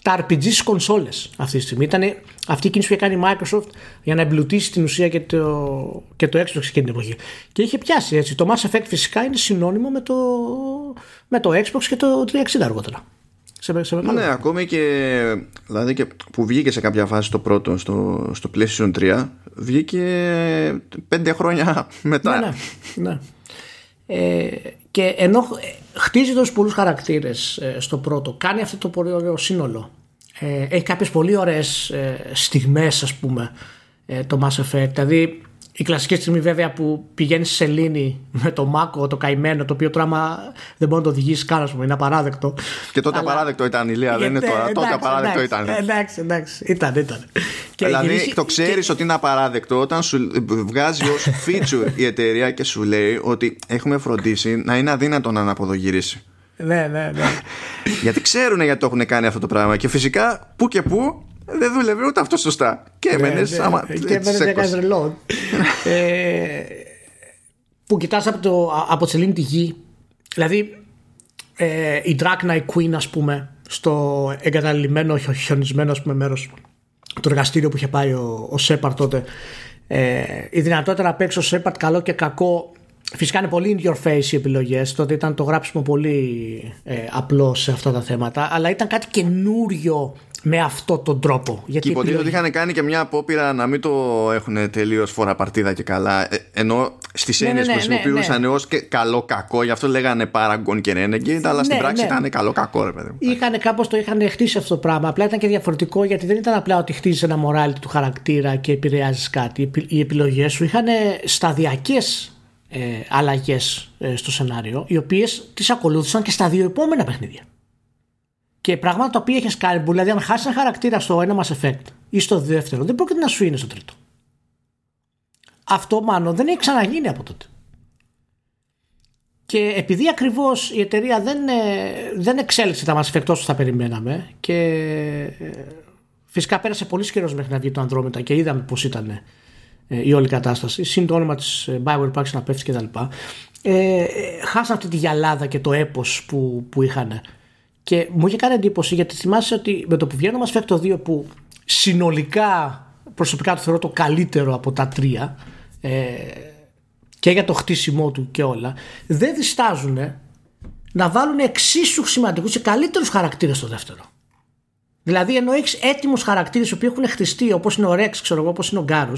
τα RPG στις κονσόλες αυτή τη στιγμή. Ήταν αυτή η κίνηση που είχε κάνει η Microsoft για να εμπλουτίσει την ουσία και το, και το Xbox εκείνη την εποχή. Και είχε πιάσει έτσι. Το Mass Effect φυσικά είναι συνώνυμο με το, με το Xbox και το 360 αργότερα. Σε, σε ναι, ακόμη και, δηλαδή και που βγήκε σε κάποια φάση το πρώτο στο, στο PlayStation 3, βγήκε πέντε χρόνια μετά. Ναι, ναι. ναι. Ε, και ενώ χτίζει τόσους πολλούς χαρακτήρες ε, στο πρώτο, κάνει αυτό το πολύ ωραίο σύνολο. Ε, έχει κάποιες πολύ ωραίες ε, στιγμές, ας πούμε, ε, το Mass Effect. Δηλαδή, η κλασική στιγμή βέβαια που πηγαίνεις σε σελήνη με το Μάκο, το καημένο, το οποίο τράμα δεν μπορεί να το οδηγήσεις καν, πούμε, είναι απαράδεκτο. Και τότε Αλλά... απαράδεκτο ήταν η Λία, δεν είναι τώρα. Εντάξει, τότε απαράδεκτο εντάξει, ήταν. Εντάξει, εντάξει, ήταν, ήταν. Και δηλαδή γυρίσει... το ξέρεις και... ότι είναι απαράδεκτο όταν σου βγάζει ως feature η εταιρεία και σου λέει ότι έχουμε φροντίσει να είναι αδύνατο να αναποδογυρίσει. Ναι, ναι, ναι. γιατί ξέρουν γιατί το έχουν κάνει αυτό το πράγμα. Και φυσικά που και που δεν δούλευε ούτε αυτός σωστά. Και ναι, έμενες. Ναι, άμα... Και έμενες να κάνει reload. ε, που κοιτάς από, το, από τη σελήνη τη γη. Δηλαδή ε, η Drag Knight Queen, ας πούμε, στο εγκαταλειμμένο, χιονισμένο ας πούμε, μέρος το εργαστήριο που είχε πάει ο, ο Σέπαρτ τότε. Ε, η δυνατότητα να παίξει ο Σέπαρτ καλό και κακό Φυσικά είναι πολύ in your face οι επιλογές. Τότε ήταν το γράψιμο πολύ ε, απλό σε αυτά τα θέματα. Αλλά ήταν κάτι καινούριο με αυτόν τον τρόπο. Γιατί και υποτίθεται ότι είχαν κάνει και μια απόπειρα να μην το έχουν τελείως φορά παρτίδα και καλά. Ε, ενώ στις ναι, έννοιε ναι, που ναι, χρησιμοποιούσαν ναι, ω καλό κακό, γι' αυτό λέγανε Paragon και Renegade, αλλά στην πράξη ήταν καλό κακό, ρε παιδί μου. Είχαν κάπως το είχαν χτίσει αυτό το πράγμα. Απλά ήταν και διαφορετικό γιατί δεν ήταν απλά ότι χτίζεις ένα morality του χαρακτήρα και επηρεάζεις κάτι. Οι επιλογές σου είχαν σταδιακές ε, αλλαγές ε, στο σενάριο, οι οποίες τις ακολούθησαν και στα δύο επόμενα παιχνίδια. Και πράγματα τα οποία έχεις κάνει, δηλαδή αν χάσεις ένα χαρακτήρα στο ένα Mass Effect ή στο δεύτερο, δεν πρόκειται να σου είναι στο τρίτο. Αυτό μάλλον δεν έχει ξαναγίνει από τότε. Και επειδή ακριβώς η εταιρεία δεν, ε, δεν εξέλιξε τα Mass Effect όσο θα περιμέναμε και ε, φυσικά πέρασε πολύ καιρός μέχρι να βγει το Ανδρόμετα και είδαμε πώς ήταν ε, η όλη κατάσταση. Συν το όνομα της Bioware που άρχισε να πέφτει κτλ. Ε, χάσαν αυτή τη γυαλάδα και το έπος που, που είχαν και μου είχε κάνει εντύπωση γιατί θυμάσαι ότι με το που βγαίνω μας το 2 που συνολικά προσωπικά το θεωρώ το καλύτερο από τα τρία ε, και για το χτίσιμό του και όλα δεν διστάζουν να βάλουν εξίσου σημαντικούς και καλύτερους χαρακτήρες στο δεύτερο. Δηλαδή, ενώ έχεις έτοιμους χαρακτήρες που έχουν χτιστεί, όπως είναι ο Ρεξ, ξέρω εγώ, όπως είναι ο Γκάρο,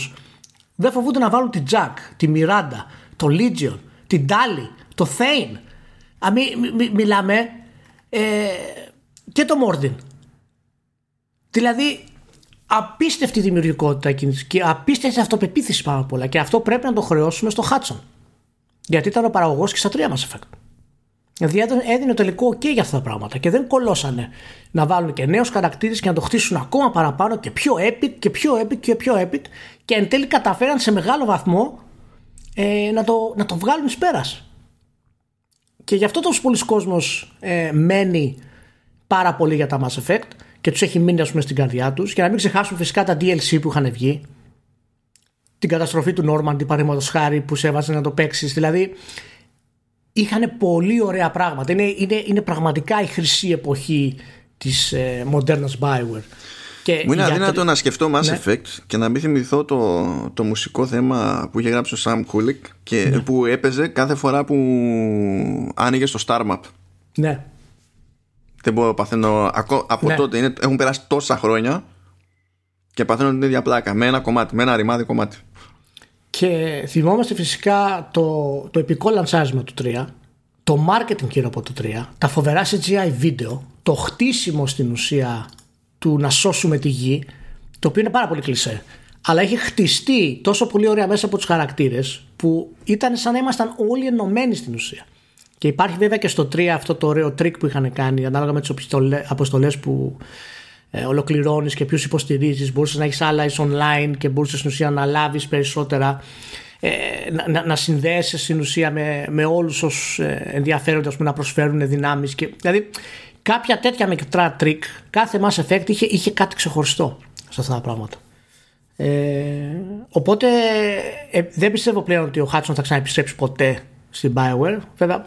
δεν φοβούνται να βάλουν την Τζακ, τη Μιράντα, το Legion, την Τάλι, το Θέιν. μιλάμε ε, και το Μόρντιν. Δηλαδή απίστευτη δημιουργικότητα και απίστευτη αυτοπεποίθηση πάνω απ' όλα και αυτό πρέπει να το χρεώσουμε στο Χάτσον. Γιατί ήταν ο παραγωγός και στα τρία μας effect. Δηλαδή έδινε τελικό ok για αυτά τα πράγματα και δεν κολώσανε να βάλουν και νέους χαρακτήρες και να το χτίσουν ακόμα παραπάνω και πιο epic και πιο epic και πιο epic και εν τέλει καταφέραν σε μεγάλο βαθμό ε, να, το, να το βγάλουν εις πέρας. Και γι' αυτό τόσος πολλοί κόσμος ε, μένει πάρα πολύ για τα Mass Effect και τους έχει μείνει ας πούμε στην καρδιά τους. Και να μην ξεχάσουμε φυσικά τα DLC που είχαν βγει. Την καταστροφή του Normandy παραδείγματος χάρη που σε έβαζε να το παίξεις. δηλαδή είχαν πολύ ωραία πράγματα. Είναι, είναι, είναι πραγματικά η χρυσή εποχή της ε, μοντέρνας Bioware και Μου είναι αδύνατο να σκεφτώ Mass ναι. Effect και να μην θυμηθώ το, το μουσικό θέμα που είχε γράψει ο Sam Kulik και ναι. που έπαιζε κάθε φορά που άνοιγε στο Star Map. Ναι. Δεν μπορώ να παθαίνω. Από ναι. τότε είναι, έχουν περάσει τόσα χρόνια και παθαίνω την ίδια πλάκα. Με ένα κομμάτι, με ένα ρημάδι κομμάτι. Και θυμόμαστε φυσικά το, το επικό λανσάρισμα του 3, το marketing κύριο από το 3, τα φοβερά CGI βίντεο, το χτίσιμο στην ουσία του να σώσουμε τη γη, το οποίο είναι πάρα πολύ κλισέ. Αλλά έχει χτιστεί τόσο πολύ ωραία μέσα από τους χαρακτήρες που ήταν σαν να ήμασταν όλοι ενωμένοι στην ουσία. Και υπάρχει βέβαια και στο 3 αυτό το ωραίο τρικ που είχαν κάνει ανάλογα με τις αποστολές που ε, ολοκληρώνεις και ποιους υποστηρίζεις. Μπορούσες να έχεις άλλα online και μπορούσες στην ουσία να λάβεις περισσότερα. Ε, να, να συνδέεσαι στην ουσία με, με όλους όσους ε, ενδιαφέρονται να προσφέρουν δυνάμεις. Δηλαδή κάποια τέτοια μικρά τρικ, κάθε Mass Effect είχε, είχε κάτι ξεχωριστό σε αυτά τα πράγματα. Ε, οπότε ε, δεν πιστεύω πλέον ότι ο Hudson θα ξαναεπιστρέψει ποτέ στην Bioware. Βέβαια,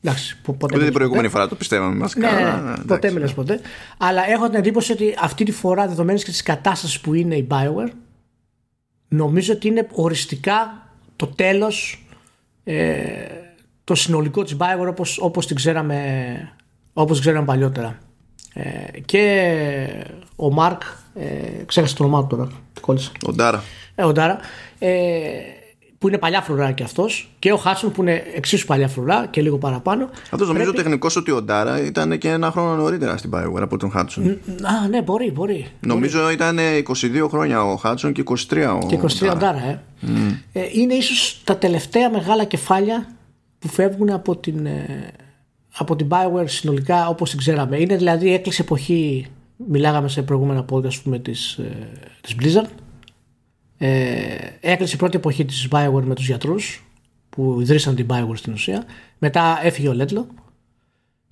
εντάξει, ποτέ. Ούτε την προηγούμενη φορά το πιστεύαμε μας. Ναι, ναι, ναι, ποτέ μη λες ποτέ. Αλλά έχω την εντύπωση ότι αυτή τη φορά, δεδομένης και της κατάστασης που είναι η Bioware, νομίζω ότι είναι οριστικά το τέλος ε, το συνολικό της Bioware όπως, όπως την ξέραμε όπως ξέραμε παλιότερα. Ε, και ο Μάρκ, ε, ξέχασε το όνομά του τώρα, κόλλησα. Ο Ντάρα. Ε, ο Ντάρα, ε, που είναι παλιά φρουρά και αυτός, και ο Χάτσον που είναι εξίσου παλιά φρουρά και λίγο παραπάνω. Αυτός νομίζω πρέπει... τεχνικός ότι ο Ντάρα ήταν και ένα χρόνο νωρίτερα στην Bioware από τον Χάτσον. Α, ναι, μπορεί, μπορεί. Νομίζω μπορεί. ήταν 22 χρόνια ο Χάτσον και 23 ο Και 23 ο Ντάρα, ε. Mm. ε. Είναι ίσως τα τελευταία μεγάλα κεφάλια που φεύγουν από την, ε, από την Bioware συνολικά όπως την ξέραμε. Είναι δηλαδή έκλεισε εποχή, μιλάγαμε σε προηγούμενα podcast ας πούμε, της, ε, της Blizzard. Ε, έκλεισε η πρώτη εποχή της Bioware με τους γιατρούς που ιδρύσαν την Bioware στην ουσία. Μετά έφυγε ο Λέτλο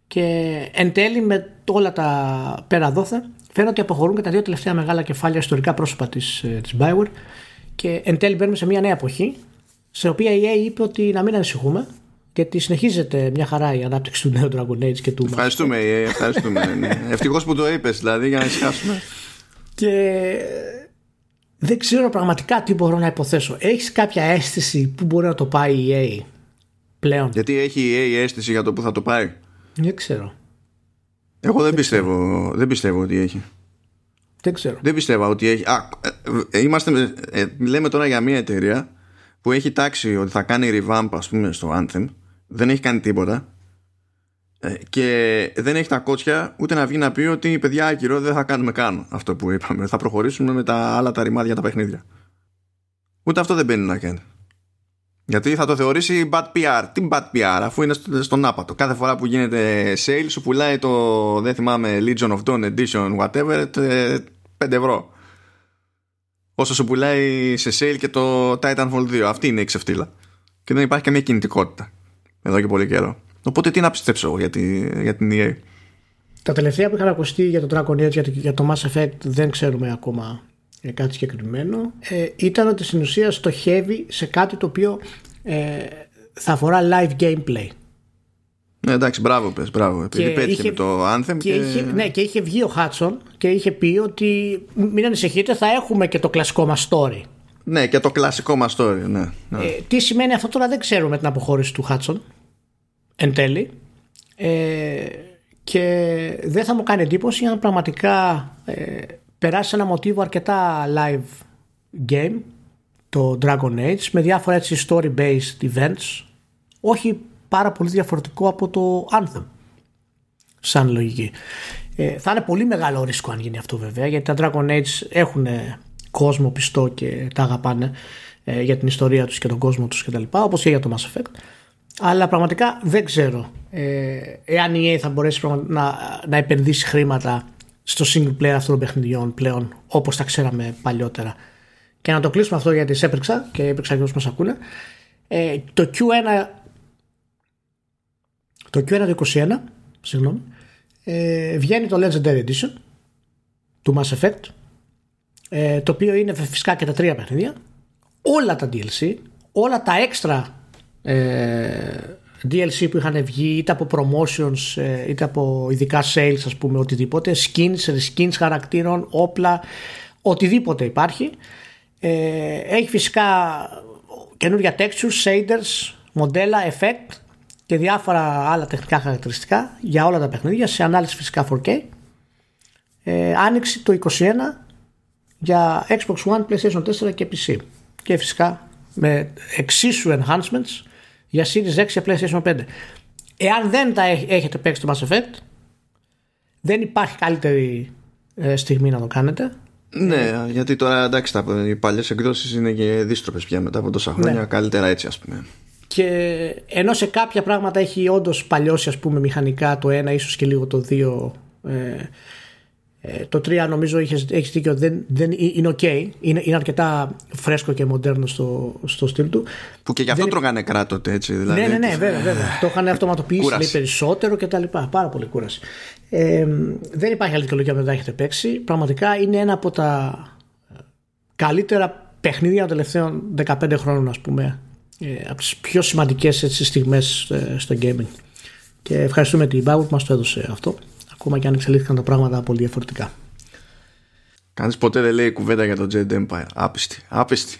και εν τέλει με όλα τα πέρα δόθε φαίνεται ότι αποχωρούν και τα δύο τελευταία μεγάλα κεφάλια ιστορικά πρόσωπα της, ε, της Bioware και εν τέλει μπαίνουμε σε μια νέα εποχή σε οποία η EA είπε ότι να μην ανησυχούμε γιατί συνεχίζεται μια χαρά η ανάπτυξη του νέου Dragon Age και του Ευχαριστούμε, ε, ευχαριστούμε. ναι. Ευτυχώς που το είπες, δηλαδή, για να ησυχάσουμε. Και δεν ξέρω πραγματικά τι μπορώ να υποθέσω. Έχεις κάποια αίσθηση που μπορεί να το πάει η EA πλέον; Γιατί έχει η EA αίσθηση για το που θα το πάει; Δεν ξέρω. Εγώ δεν, πιστεύω, δεν πιστεύω ότι έχει. Δεν ξέρω. Δεν πιστεύω ότι έχει. Α, ε, ε, είμαστε, ε, λέμε τώρα για μια εταιρεία που έχει τάξει ότι θα κάνει revamp ας πούμε στο Anthem. Δεν έχει κάνει τίποτα. Ε, και δεν έχει τα κότσια ούτε να βγει να πει ότι παιδιά άκυρο δεν θα κάνουμε καν αυτό που είπαμε. Θα προχωρήσουμε με τα άλλα τα ρημάδια τα παιχνίδια. Ούτε αυτό δεν μπαίνει να κάνει. Γιατί θα το θεωρήσει bad PR. Τι bad PR, αφού είναι στον άπατο. Κάθε φορά που γίνεται sale σου πουλάει το, δεν θυμάμαι, Legion of Dawn Edition, whatever, 5 ευρώ. Όσο σου πουλάει σε sale και το Titanfall 2. Αυτή είναι η ξεφτύλα. Και δεν υπάρχει καμία κινητικότητα. Εδώ και πολύ καιρό. Οπότε τι να πιστέψω εγώ για, τη, για την EA. Τα τελευταία που είχαν ακουστεί για το Dragon Age, για το Mass Effect, δεν ξέρουμε ακόμα ε, κάτι συγκεκριμένο. Ε, ήταν ότι στην ουσία στοχεύει σε κάτι το οποίο ε, θα αφορά live gameplay. Ναι, εντάξει, μπράβο πες, μπράβο. Επειδή πέτυχε είχε, με το Anthem. Και, και... Είχε, ναι, και είχε βγει ο Χάτσον και είχε πει ότι μην ανησυχείτε, θα έχουμε και το κλασικό μας story. Ναι, και το κλασικό μας story, ναι. ναι. Ε, τι σημαίνει αυτό τώρα δεν ξέρουμε την αποχώρηση του Χάτσον εν τέλει. Ε, και δεν θα μου κάνει εντύπωση αν πραγματικά ε, περάσει ένα μοτίβο αρκετά live game το Dragon Age με διάφορα έτσι story based events όχι πάρα πολύ διαφορετικό από το Anthem σαν λογική ε, θα είναι πολύ μεγάλο ρίσκο αν γίνει αυτό βέβαια γιατί τα Dragon Age έχουν κόσμο πιστό και τα αγαπάνε ε, για την ιστορία τους και τον κόσμο τους κτλ όπως και για το Mass Effect αλλά πραγματικά δεν ξέρω ε, εάν η EA θα μπορέσει να, να επενδύσει χρήματα στο single player αυτών των παιχνιδιών πλέον όπως τα ξέραμε παλιότερα. Και να το κλείσουμε αυτό γιατί σε έπαιξα και έπαιξα και όσους μας ακούνε. Ε, το Q1 το Q1 το 21 συγγνώμη, ε, βγαίνει το Legendary Edition του Mass Effect ε, το οποίο είναι φυσικά και τα τρία παιχνίδια. Όλα τα DLC όλα τα έξτρα ε, DLC που είχαν βγει είτε από promotions ε, είτε από ειδικά sales ας πούμε οτιδήποτε skins, skins χαρακτήρων, όπλα οτιδήποτε υπάρχει. Ε, έχει φυσικά καινούργια textures, shaders, μοντέλα, effect και διάφορα άλλα τεχνικά χαρακτηριστικά για όλα τα παιχνίδια σε ανάλυση φυσικά 4K ε, άνοιξη το 21 για Xbox One, PlayStation 4 και PC και φυσικά με εξίσου enhancements για Series X και PlayStation 5. Εάν δεν τα έχετε παίξει το Mass Effect, δεν υπάρχει καλύτερη ε, στιγμή να το κάνετε. Ναι, γιατί τώρα εντάξει, τα, οι παλιές εκδόσεις είναι και δίστροπε πια μετά από τόσα χρόνια. Ναι. Καλύτερα έτσι, ας πούμε. Και ενώ σε κάποια πράγματα έχει όντως παλιώσει, ας πούμε, μηχανικά το ένα, ίσως και λίγο το 2 ε, ε, το 3 νομίζω έχεις, έχεις δίκιο δεν, δεν είναι ok. Είναι, είναι αρκετά φρέσκο και μοντέρνο στο, στο στυλ του. Που και γι' αυτό δεν... τρώγανε κράτοτε έτσι δηλαδή. ναι ναι ναι βέβαια, βέβαια. το είχαν αυτοματοποιήσει λέει, περισσότερο και τα λοιπά. Πάρα πολύ κούραση. Ε, δεν υπάρχει άλλη δικαιολογία που δεν τα έχετε παίξει. Πραγματικά είναι ένα από τα καλύτερα παιχνίδια των τελευταίων 15 χρόνων ας πούμε. Ε, από τις πιο σημαντικές έτσι, στιγμές ε, στο gaming. Και ευχαριστούμε την Bauer που μας το έδωσε αυτό ακόμα και αν εξελίχθηκαν τα πράγματα πολύ διαφορετικά. Κανείς ποτέ δεν λέει κουβέντα για το Jade Empire. Άπιστη. Άπιστη.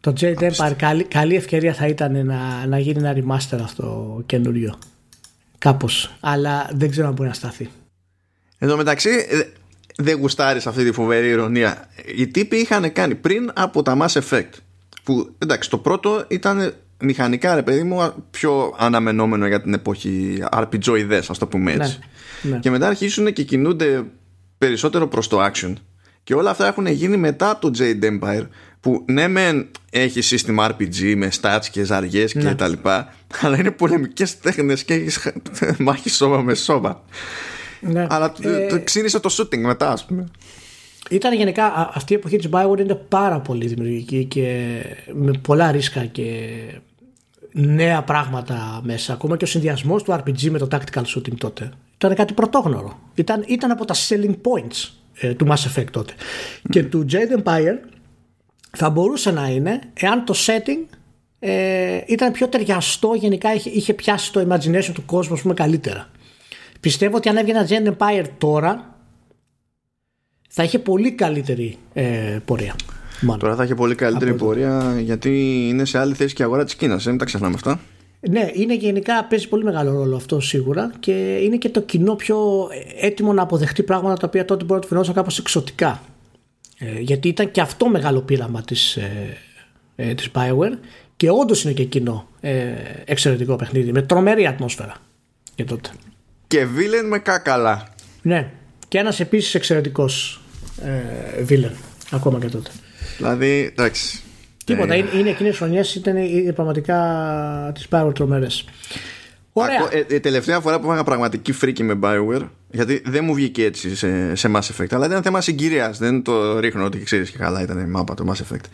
Το Jade Empire καλή, καλή ευκαιρία θα ήταν να, να γίνει ένα remaster αυτό καινούριο. Κάπως. Αλλά δεν ξέρω αν μπορεί να σταθεί. Εδώ μεταξύ ε, δεν γουστάρεις αυτή τη φοβερή ηρωνία. Οι τύποι είχαν κάνει πριν από τα Mass Effect. Που εντάξει, το πρώτο ήταν μηχανικά ρε παιδί μου πιο αναμενόμενο για την εποχή RPG ας το πούμε έτσι. Ναι, ναι. Και μετά αρχίσουν και κινούνται περισσότερο προς το action. Και όλα αυτά έχουν γίνει μετά το Jade Empire που ναι μεν έχει σύστημα RPG με stats και ζαριές και ναι. τα λοιπά αλλά είναι πολεμικές τέχνες και έχεις μάχη σώμα με σώμα. Ναι. Αλλά ε... ξύνησε το shooting μετά ας πούμε. Ήταν γενικά αυτή η εποχή της Bioware είναι πάρα πολύ δημιουργική και με πολλά ρίσκα και νέα πράγματα μέσα. Ακόμα και ο συνδυασμός του RPG με το tactical shooting τότε ήταν κάτι πρωτόγνωρο. Ήταν, ήταν από τα selling points ε, του Mass Effect τότε. Και του Jade Empire θα μπορούσε να είναι εάν το setting ε, ήταν πιο ταιριαστό, γενικά είχε, είχε πιάσει το imagination του κόσμου πούμε, καλύτερα. Πιστεύω ότι αν έβγαινε ένα Jade Empire τώρα θα είχε πολύ καλύτερη ε, πορεία. Μάλλον. Τώρα θα έχει πολύ καλύτερη Από το- πορεία γιατί είναι σε άλλη θέση και η αγορά της Κίνας. Μην τα ξεχνάμε αυτά. Ναι, είναι γενικά παίζει πολύ μεγάλο ρόλο αυτό σίγουρα και είναι και το κοινό πιο έτοιμο να αποδεχτεί πράγματα τα οποία τότε μπορεί να του φαινόταν κάπως εξωτικά. Ε, γιατί ήταν και αυτό μεγάλο πείραμα της, ε, ε, της Bioware και όντως είναι και κοινό ε, εξαιρετικό παιχνίδι με τρομερή ατμόσφαιρα και τότε. Και βίλεν με κάκαλα. Ναι, και ένας επίσης εξαιρετικός ε, βίλεν ακόμα και τότε. Δηλαδή, εντάξει. Τίποτα, Ε, είναι, είναι εκείνες οι χρονιές ήταν είναι πραγματικά τις Bioware τρομερές. Ωραία. ακό- ε, ε, τελευταία φορά που είχα πραγματική φρίκη με Bioware, γιατί δεν μου βγήκε έτσι σε, σε Mass Effect, αλλά ήταν θέμα συγκυρίας. Δεν το ρίχνω ότι ξέρεις και καλά ήταν η μάπα το Mass Effect.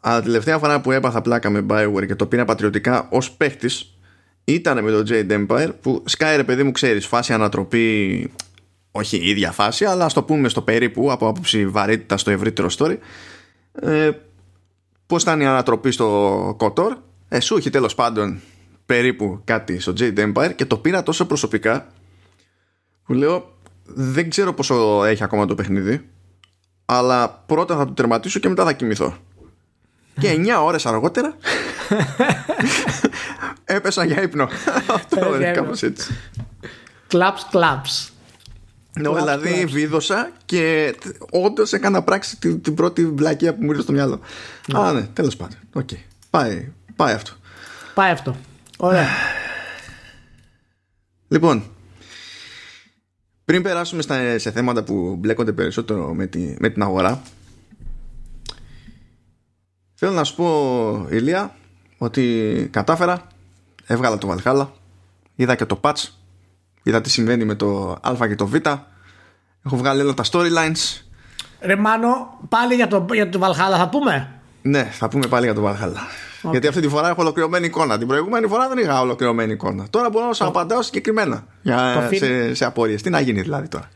Αλλά τελευταία φορά που έπαθα πλάκα με Bioware και το πήρα πατριωτικά ως παίχτης, ήταν με το Jade Empire που σκάει ρε παιδί μου, ξέρεις, φάση ανατροπή. Όχι η ίδια φάση, αλλά ας το πούμε στο περίπου από άποψη βαρύτητα στο ευρύτερο story. Ε, Πώς ήταν η ανατροπή στο Κότορ, ε, σου έχει τέλος πάντων περίπου κάτι στο Jade Empire και το πήρα τόσο προσωπικά που λέω δεν ξέρω πόσο έχει ακόμα το παιχνίδι αλλά πρώτα θα το τερματίσω και μετά θα κοιμηθώ και 9 ώρες αργότερα έπεσα για ύπνο αυτό Έπεσα για είναι ύπνο. κάπως έτσι Κλαψ, κλαψ. Ναι, Κλαπ, δηλαδή κλαπ. βίδωσα και όντως έκανα πράξη την, την πρώτη βλακεία που μου ήρθε στο μυαλό. Α, ναι, τέλος πάντων. Οκ. Πάει, πάει αυτό. Πάει αυτό. Ωραία. Λοιπόν, πριν περάσουμε στα, σε θέματα που μπλέκονται περισσότερο με, τη, με την αγορά, θέλω να σου πω, Ηλία, ότι κατάφερα, έβγαλα το Valhalla, είδα και το patch, είδα τι συμβαίνει με το α και το β, έχω βγάλει όλα τα storylines, Ρε Μάνο, πάλι για το, για το Valhalla θα πούμε; Ναι, θα πούμε πάλι για το Valhalla. Γιατί αυτή τη φορά έχω ολοκληρωμένη εικόνα. Την προηγούμενη φορά δεν είχα ολοκληρωμένη εικόνα. Τώρα μπορώ να σου απαντάω συγκεκριμένα για, Το σε, σε απορίες. Τι να γίνει δηλαδή τώρα;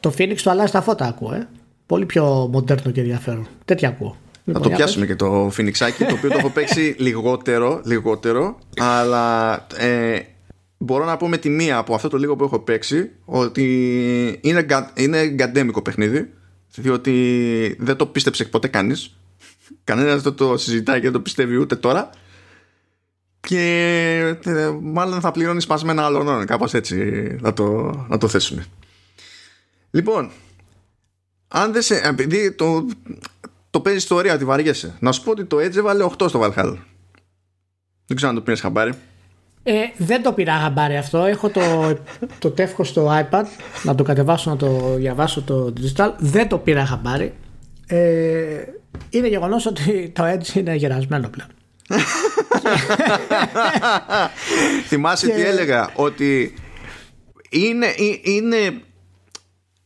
Το Phoenix το αλλάζει τα φώτα ακούω, ε. Πολύ πιο μοντέρνο και ενδιαφέρον. Τέτοια ακούω. Θα Λοιπόν, το για πιάσουμε και το Phoenixάκι, το οποίο το έχω παίξει λιγότερο, λιγότερο, αλλά ε, μπορώ να πω με τη μία από αυτό το λίγο που έχω παίξει ότι είναι, γκα- είναι γκαντέμικο παιχνίδι, διότι δεν το πίστεψε ποτέ κανείς. Κανένας δεν το συζητάει και δεν το πιστεύει ούτε τώρα. Και ε, μάλλον θα πληρώνει σπασμένα άλλων, κάπως έτσι να το, να το θέσουμε. Λοιπόν, αν δεν σε. Επειδή το, το παίζεις ιστορία ότι βαριέσαι. Να σου πω ότι το Edge έβαλε 8 στο Valhalla. Δεν ξέρω αν το πήρες χαμπάρι. Ε, δεν το πήρα χαμπάρι αυτό. Έχω το, το τεύχος στο iPad να το κατεβάσω να το διαβάσω το digital. Δεν το πήρα χαμπάρι. Ε, είναι γεγονός ότι το Edge είναι γερασμένο πλέον. Θυμάσαι Και- τι έλεγα, ότι είναι, ε- είναι,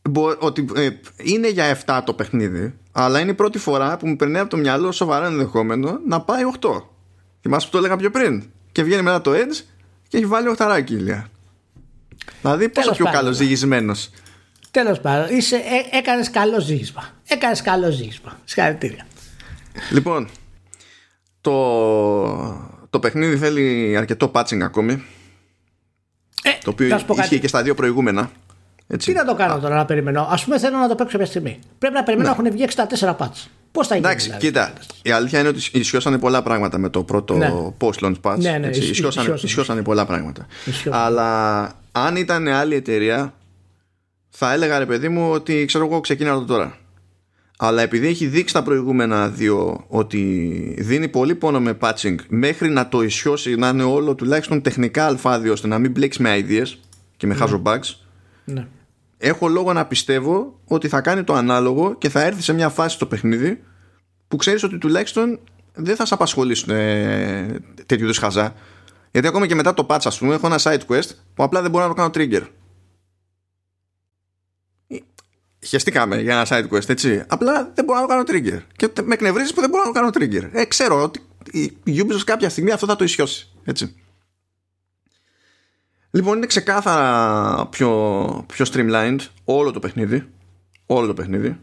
μπο- ότι, ε, είναι για 7 το παιχνίδι, αλλά είναι η πρώτη φορά που μου περνάει από το μυαλό σοβαρά ενδεχόμενο να πάει 8. Θυμάσαι που το έλεγα πιο πριν; Και βγαίνει μετά το Edge και έχει βάλει 8 ηλία. Δηλαδή πόσο Τέλος πιο πάντων. καλοζυγισμένος. Τέλος πάντων, είσαι, ε, έκανες καλό ζήγισμα. Έκανες καλό ζήγισμα. Συγχαρητήρια. Λοιπόν, το, το παιχνίδι θέλει αρκετό patching ακόμη. Ε, Το οποίο να σου πω κάτι. ίσχυε και στα δύο προηγούμενα. Έτσι. Τι να το κάνω τώρα να περιμένω. Α πούμε θέλω να το παίξω κάποια στιγμή. Πρέπει να περιμένω να έχουν βγει 64 patch. Πώς θα γίνει. Ναι. Εντάξει, δηλαδή. κοίτα. Η αλήθεια είναι ότι ισιώσανε πολλά πράγματα με το πρώτο Ναι. post-launch patch. Ναι, ναι, έτσι, ισ- ισιώσανε, ισιώσανε. ισιώσανε πολλά πράγματα. Ισιώσανε. Αλλά αν ήταν άλλη εταιρεία, θα έλεγα ρε παιδί μου ότι ξέρω εγώ ξεκίνα το τώρα. Αλλά επειδή έχει δείξει τα προηγούμενα δύο ότι δίνει πολύ πόνο με patching μέχρι να το ισιώσει, να είναι όλο τουλάχιστον τεχνικά αλφάδιο ώστε να μην μπλέξει με ideas και με χάζο bugs, Ναι. Έχω λόγο να πιστεύω ότι θα κάνει το ανάλογο και θα έρθει σε μια φάση στο παιχνίδι που ξέρεις ότι τουλάχιστον δεν θα σε απασχολήσουν ε, τέτοιου είδους χαζά. Γιατί ακόμα και μετά το patch, ας πούμε, έχω ένα side quest που απλά δεν μπορώ να το κάνω trigger. Ε, Χαιστήκαμε για ένα side quest, έτσι. Απλά δεν μπορώ να το κάνω trigger. Και τε- με εκνευρίζεις που δεν μπορώ να το κάνω trigger. Ε, ξέρω ότι η Ubisoft κάποια στιγμή αυτό θα το ισιώσει. Έτσι. Λοιπόν, είναι ξεκάθαρα πιο, πιο streamlined όλο το παιχνίδι. Όλο το παιχνίδι.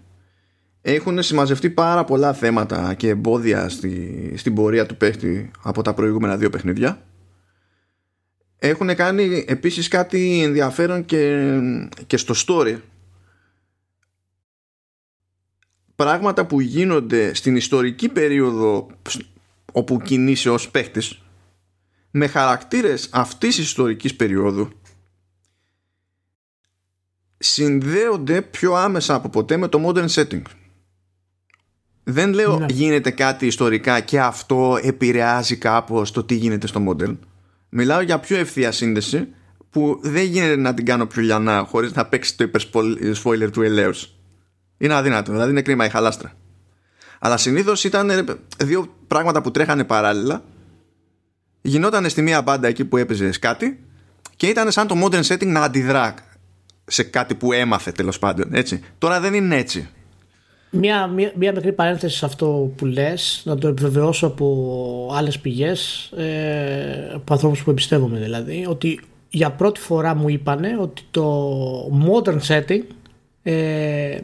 Έχουν συμμαζευτεί πάρα πολλά θέματα και εμπόδια στη, στην πορεία του παίχτη από τα προηγούμενα δύο παιχνίδια. Έχουν κάνει επίσης κάτι ενδιαφέρον και, και στο story πράγματα που γίνονται στην ιστορική περίοδο όπου κινείσαι ως παίχτης με χαρακτήρες αυτής της ιστορικής περίοδου συνδέονται πιο άμεσα από ποτέ με το modern setting. Δεν λέω ναι. γίνεται κάτι ιστορικά και αυτό επηρεάζει κάπως το τι γίνεται στο modern. Μιλάω για πιο ευθεία σύνδεση που δεν γίνεται να την κάνω πιο λιανά χωρίς να παίξει το υπερ του ελέους. Είναι αδύνατο, δηλαδή είναι κρίμα η χαλάστρα. Αλλά συνήθως ήταν δύο πράγματα που τρέχανε παράλληλα. Γινόταν στη μία μπάντα εκεί που έπαιζε κάτι και ήταν σαν το modern setting να αντιδρά σε κάτι που έμαθε τέλος πάντων. Έτσι. Τώρα δεν είναι έτσι. Μία, μία, μία μικρή παρένθεση σε αυτό που λες να το επιβεβαιώσω από άλλες πηγές ε, από ανθρώπους που εμπιστεύομαι δηλαδή ότι για πρώτη φορά μου είπανε ότι το modern setting ε,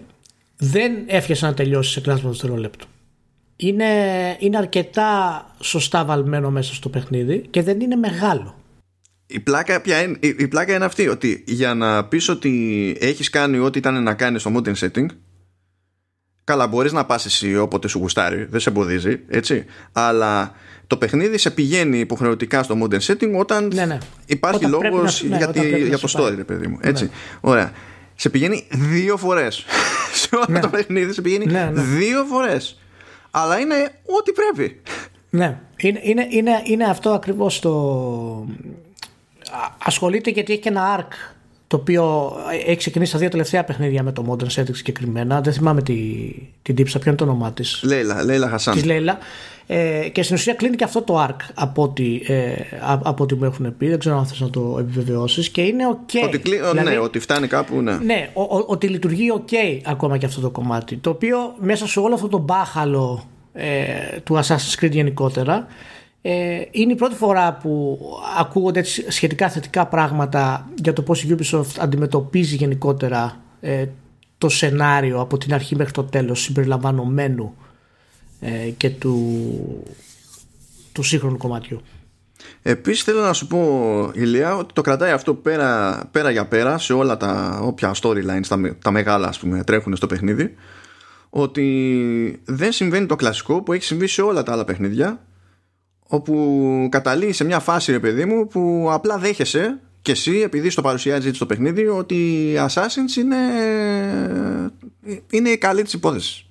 δεν έφτιασε να τελειώσει σε κλάσμα δευτερολέπτου. Είναι, είναι αρκετά σωστά βαλμένο μέσα στο παιχνίδι και δεν είναι μεγάλο. Η πλάκα, πια είναι, η, πλάκα είναι αυτή ότι για να πεις ότι έχεις κάνει ό,τι ήταν να κάνεις στο modern setting καλά μπορείς να πας εσύ όποτε σου γουστάρει δεν σε εμποδίζει έτσι αλλά το παιχνίδι σε πηγαίνει υποχρεωτικά στο modern setting όταν ναι, ναι. υπάρχει όταν λόγος να, ναι, για, το story ρε παιδί μου έτσι. Ναι. Ωραία σε πηγαίνει δύο φορές. σε όλο ναι. το παιχνίδι σε πηγαίνει ναι, ναι. δύο φορές. Αλλά είναι ό,τι πρέπει. Ναι, είναι, είναι, είναι, είναι αυτό ακριβώς το. Ασχολείται γιατί έχει και ένα arc το οποίο έχει ξεκινήσει τα δύο τελευταία παιχνίδια με το Modern Setting συγκεκριμένα. Δεν θυμάμαι τη, την τύψα, ποιο είναι το όνομά της. Λέιλα, Λέιλα Χασάν. Της Λέιλα. Ε, και στην ουσία κλείνει και αυτό το arc από ό,τι, ε, από ό,τι μου έχουν πει. Δεν ξέρω αν θες να το επιβεβαιώσεις. Και είναι ok. Ότι, κλει... δηλαδή, ναι, ότι φτάνει κάπου, ναι. Ναι, ο, ο, ότι λειτουργεί ok ακόμα και αυτό το κομμάτι. Το οποίο μέσα σε όλο αυτό το μπάχαλο ε, του Assassin's Creed γενικότερα ε, είναι η πρώτη φορά που ακούγονται σχετικά θετικά πράγματα για το πώς η Ubisoft αντιμετωπίζει γενικότερα ε, το σενάριο από την αρχή μέχρι το τέλος συμπεριλαμβανομένου ε, και του, του σύγχρονου κομματιού. Επίσης θέλω να σου πω Ηλία ότι το κρατάει αυτό πέρα, πέρα για πέρα σε όλα τα όποια storylines τα, τα μεγάλα ας πούμε τρέχουν στο παιχνίδι ότι δεν συμβαίνει το κλασικό που έχει συμβεί σε όλα τα άλλα παιχνίδια όπου καταλήγει σε μια φάση ρε παιδί μου που απλά δέχεσαι και εσύ επειδή στο παρουσιάζει στο παιχνίδι ότι οι Assassins είναι, είναι η καλή της υπόθεσης.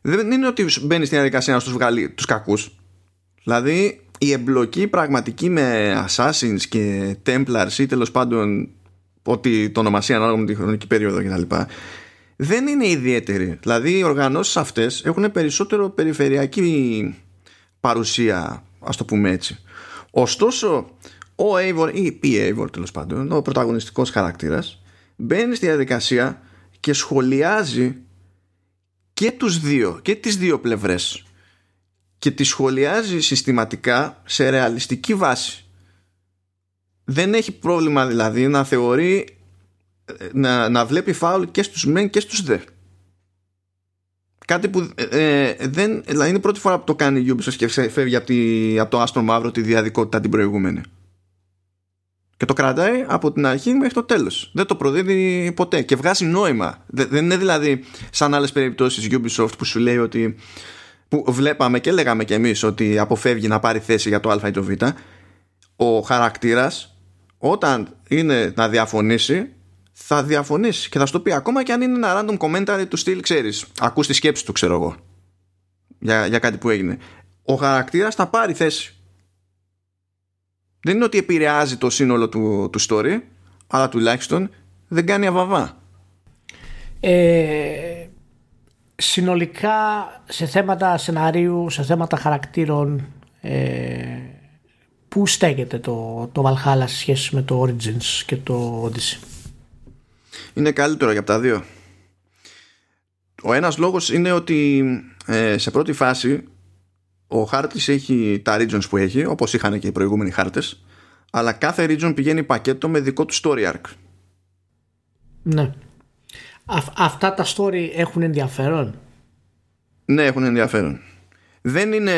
Δεν είναι ότι μπαίνει στην διαδικασία να τους βγάλει τους κακούς. Δηλαδή η εμπλοκή πραγματική με Assassins και Templars ή τέλος πάντων ότι το ονομασία ανάλογα με τη χρονική περίοδο κτλ. Δεν είναι ιδιαίτερη. Δηλαδή οι οργανώσεις αυτές έχουν περισσότερο περιφερειακή παρουσία, ας το πούμε έτσι. Ωστόσο, ο Eivor ή η Eivor τέλος πάντων, ο πρωταγωνιστικός χαρακτήρας, μπαίνει στη διαδικασία και σχολιάζει και τους δύο, και τις δύο πλευρές και τις σχολιάζει συστηματικά σε ρεαλιστική βάση. Δεν έχει πρόβλημα δηλαδή να θεωρεί να, να βλέπει φάουλ και στους μεν και στους δε. Κάτι που ε, ε, δεν, δηλαδή είναι η πρώτη φορά που το κάνει η Ubisoft και φεύγει από, τη, από το άστρο μαύρο τη διαδικότητα την προηγούμενη. Και το κρατάει από την αρχή μέχρι το τέλος. Δεν το προδίδει ποτέ και βγάζει νόημα. Δεν είναι δηλαδή σαν άλλες περιπτώσεις Ubisoft που σου λέει ότι. που βλέπαμε και λέγαμε κι εμείς ότι αποφεύγει να πάρει θέση για το Α ή το Β. Ο χαρακτήρας όταν είναι να διαφωνήσει θα διαφωνήσει και θα σου το πει ακόμα και αν είναι ένα random commentary του στυλ, ξέρεις, ακούς τη σκέψη του, ξέρω εγώ, για, για κάτι που έγινε. Ο χαρακτήρας θα πάρει θέση. Δεν είναι ότι επηρεάζει το σύνολο του, του story, αλλά τουλάχιστον δεν κάνει αβαβά. Ε, συνολικά σε θέματα σενάριου, σε θέματα χαρακτήρων, ε, πού στέκεται το, το Valhalla σε σχέση με το Origins και το Odyssey; Είναι καλύτερο για τα δύο. Ο ένας λόγος είναι ότι ε, σε πρώτη φάση ο χάρτης έχει τα regions που έχει, όπως είχαν και οι προηγούμενοι χάρτες, αλλά κάθε region πηγαίνει πακέτο με δικό του story arc. Ναι. αυτά τα story έχουν ενδιαφέρον; Ναι, έχουν ενδιαφέρον. Δεν είναι,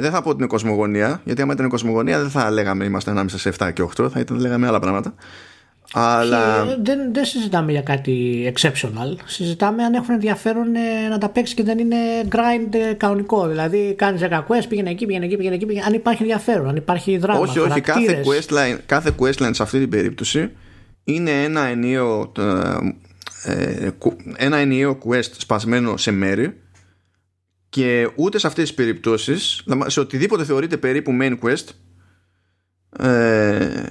δεν θα πω ότι είναι κοσμογονία, γιατί άμα ήταν κοσμογονία δεν θα λέγαμε είμαστε ανάμεσα σε 7 και 8, θα ήταν λέγαμε άλλα πράγματα. Αλλά... δεν, δεν συζητάμε για κάτι exceptional. Συζητάμε αν έχουν ενδιαφέρον ε, να τα παίξει και δεν είναι grind ε, κανονικό. Δηλαδή κάνεις 10 quest, πήγαινε εκεί, πήγαινε εκεί, πήγαινε εκεί. Πήγαινε... Αν υπάρχει ενδιαφέρον, αν υπάρχει δράμα. Όχι, όχι. Κάθε questline, κάθε questline σε αυτή την περίπτωση είναι ένα ενίο, ε, ένα ενίο quest σπασμένο σε μέρη και ούτε σε αυτές τις περιπτώσεις σε οτιδήποτε θεωρείται περίπου main quest ε,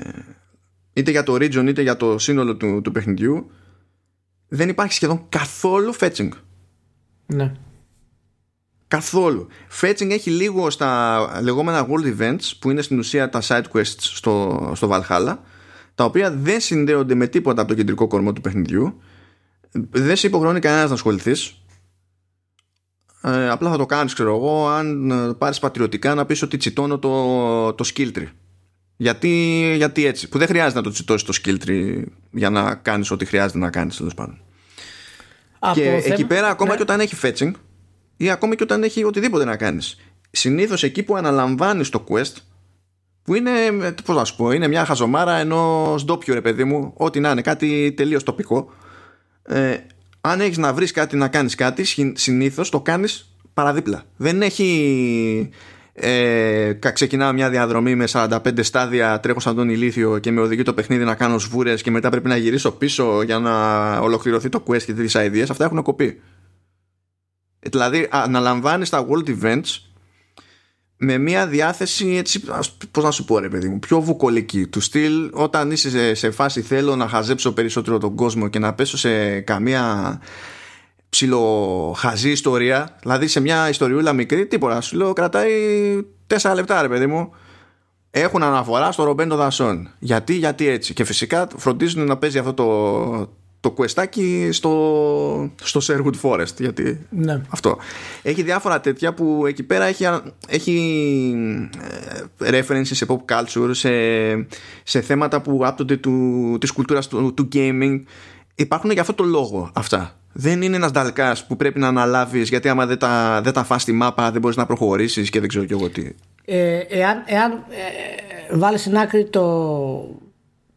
είτε για το region είτε για το σύνολο του, του παιχνιδιού δεν υπάρχει σχεδόν καθόλου fetching ναι Καθόλου. Fetching έχει λίγο στα λεγόμενα world events που είναι στην ουσία τα side quests στο, στο Valhalla τα οποία δεν συνδέονται με τίποτα από το κεντρικό κορμό του παιχνιδιού δεν σε υποχρεώνει κανένας να ασχοληθείς. Ε, απλά θα το κάνεις ξέρω εγώ αν ε, πάρεις πατριωτικά να πεις ότι τσιτώνω το, το skill tree γιατί, γιατί έτσι που δεν χρειάζεται να το τσιτώσεις το skill tree για να κάνεις ό,τι χρειάζεται να κάνεις τέλος πάντων και εκεί πέρα ακόμα ναι. και όταν έχει fetching ή ακόμα και όταν έχει οτιδήποτε να κάνεις συνήθως εκεί που αναλαμβάνεις το quest που είναι, πώς να σου πω, είναι μια χαζομάρα ενός ντόπιου ρε παιδί μου, ό,τι να είναι, κάτι τελείως τοπικό. Ε, αν έχεις να βρεις κάτι να κάνεις κάτι, συνήθως το κάνεις παραδίπλα. Δεν έχει ε, ξεκινάω μια διαδρομή με 45 στάδια, τρέχω σαν τον ηλίθιο και με οδηγεί το παιχνίδι να κάνω σβούρες και μετά πρέπει να γυρίσω πίσω για να ολοκληρωθεί το quest και τις ideas. Αυτά έχουν κοπεί. Ε, δηλαδή αναλαμβάνεις τα world events με μια διάθεση έτσι, πώς να σου πω ρε παιδί μου, πιο βουκολική του στυλ όταν είσαι σε, σε φάση θέλω να χαζέψω περισσότερο τον κόσμο και να πέσω σε καμία ψιλοχαζή ιστορία. Δηλαδή σε μια ιστοριούλα μικρή τίποτα. Σου λέω κρατάει τέσσερα λεπτά ρε παιδί μου. Έχουν αναφορά στο ρομπέντο δασών. Γιατί, γιατί έτσι. Και φυσικά φροντίζουν να παίζει αυτό το, το κουεστάκι στο, στο Sherwood Forest. Γιατί ναι. αυτό. Έχει διάφορα τέτοια που εκεί πέρα έχει, έχει ε, references σε pop culture σε, σε θέματα που άπτονται του, της κουλτούρας του, του gaming. Υπάρχουν για αυτό το λόγο αυτά δεν είναι ένας νταλκάς που πρέπει να αναλάβεις γιατί άμα δεν τα, δεν τα φας στη μάπα δεν μπορείς να προχωρήσεις και δεν ξέρω και εγώ τι. Ε, εάν, εάν ε, βάλεις στην άκρη το,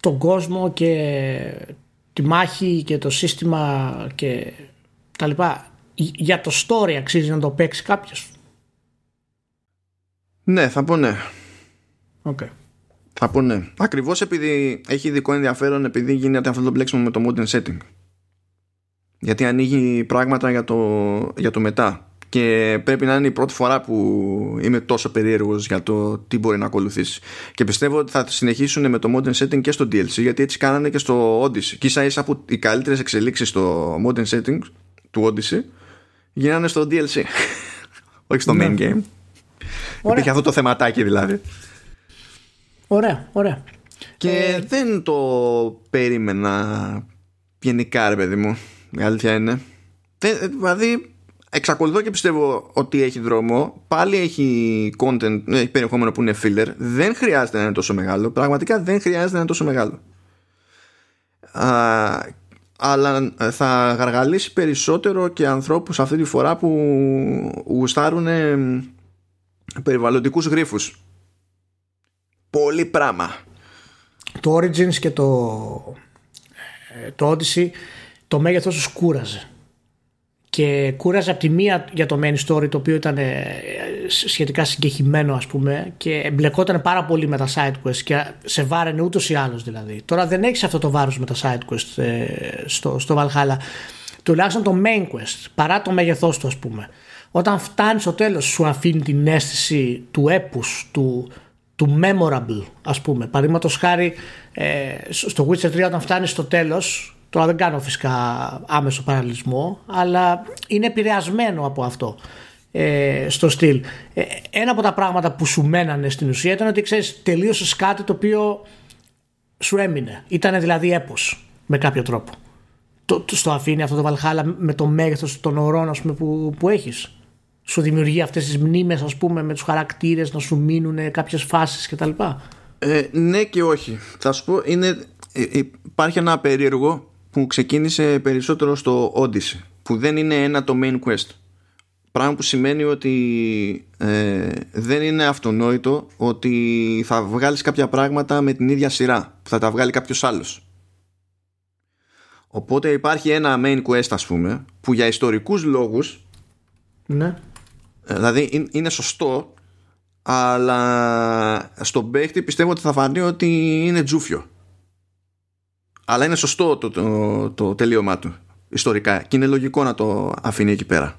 τον κόσμο και τη μάχη και το σύστημα και τα λοιπά για το story αξίζει να το παίξει κάποιος; Ναι θα πω ναι. Okay. θα πω ναι. Ακριβώς επειδή έχει ειδικό ενδιαφέρον επειδή γίνεται αυτό το μπλέξιμο με το modern setting γιατί ανοίγει πράγματα για το, για το μετά. Και πρέπει να είναι η πρώτη φορά που είμαι τόσο περίεργος για το τι μπορεί να ακολουθήσει. Και πιστεύω ότι θα συνεχίσουν με το modern setting και στο DLC γιατί έτσι κάνανε και στο Odyssey. Και ίσα ίσα που οι καλύτερες εξελίξεις στο modern setting του Odyssey γίνανε στο DLC όχι στο main ναι. game. Ωραία. υπήρχε αυτό το θεματάκι δηλαδή. Ωραία, ωραία. Και ε... δεν το περίμενα γενικά ρε παιδί μου η αλήθεια είναι δηλαδή εξακολουθώ και πιστεύω ότι έχει δρόμο. Πάλι έχει content, έχει περιεχόμενο που είναι filler. Δεν χρειάζεται να είναι τόσο μεγάλο. Πραγματικά δεν χρειάζεται να είναι τόσο μεγάλο. Α, αλλά θα γαργαλίσει περισσότερο και ανθρώπους αυτή τη φορά που γουστάρουν περιβαλλοντικούς γρίφους. Πολύ πράγμα. Το Origins και το, ε, το Odyssey το μέγεθός τους κούραζε και κούραζε από τη μία για το main story το οποίο ήταν ε, σχετικά συγκεχυμένο ας πούμε και εμπλεκόταν πάρα πολύ με τα side quest και σε βάραινε ούτως ή άλλως δηλαδή. Τώρα δεν έχεις αυτό το βάρος με τα side quest ε, στο, στο Valhalla. Τουλάχιστον το main quest παρά το μέγεθός του ας πούμε. Όταν φτάνει στο τέλος σου αφήνει την αίσθηση του έπους, του, του memorable ας πούμε. Παραδείγματος χάρη ε, στο Witcher 3 όταν φτάνεις στο τέλος Τώρα δεν κάνω φυσικά άμεσο παραλυσμό, αλλά είναι επηρεασμένο από αυτό ε, στο στυλ. Ε, ένα από τα πράγματα που σου μένανε στην ουσία ήταν ότι ξέρεις τελείωσες κάτι το οποίο σου έμεινε. Ήταν δηλαδή έπος με κάποιο τρόπο. Το, στο αφήνει αυτό το Valhalla με το μέγεθος των ορών ας πούμε, που, που έχεις. Σου δημιουργεί αυτές τις μνήμες ας πούμε με τους χαρακτήρες να σου μείνουν κάποιες φάσεις κτλ. Ε, ναι και όχι. Θα σου πω, είναι, ε, υπάρχει ένα περίεργο που ξεκίνησε περισσότερο στο Odyssey που δεν είναι ένα το main quest πράγμα που σημαίνει ότι ε, δεν είναι αυτονόητο ότι θα βγάλεις κάποια πράγματα με την ίδια σειρά που θα τα βγάλει κάποιος άλλος Οπότε υπάρχει ένα main quest ας πούμε που για ιστορικούς λόγους Ναι. ε, δηλαδή είναι σωστό αλλά στον παίχτη πιστεύω ότι θα φανεί ότι είναι τζούφιο. Αλλά είναι σωστό το, το, το τελείωμά του ιστορικά και είναι λογικό να το αφήνει εκεί πέρα.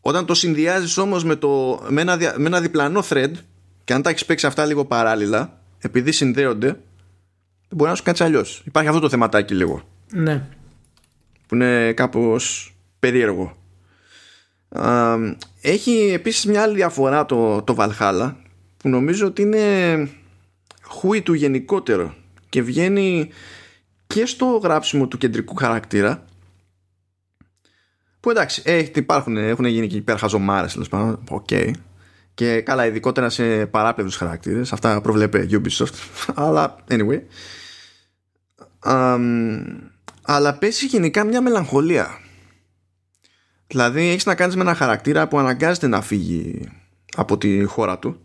Όταν το συνδυάζεις όμως με, το, με, ένα, δια- με ένα διπλανό thread και αν τα έχεις παίξει αυτά λίγο παράλληλα επειδή συνδέονται μπορεί να σου κάτσει αλλιώς. Υπάρχει αυτό το θεματάκι λίγο Ναι. που είναι κάπως περίεργο. Α, έχει επίσης μια άλλη διαφορά το, το Valhalla που νομίζω ότι είναι χούι του γενικότερο και βγαίνει και στο γράψιμο του κεντρικού χαρακτήρα που εντάξει ε, υπάρχουν, έχουν γίνει και υπερχαζομάρες τέλος πάντων, οκ. Και καλά ειδικότερα σε παράπλευρους χαρακτήρες αυτά προβλέπει Ubisoft αλλά anyway. Αμ, αλλά πέσει γενικά μια μελαγχολία. Δηλαδή έχεις να κάνεις με ένα χαρακτήρα που αναγκάζεται να φύγει από τη χώρα του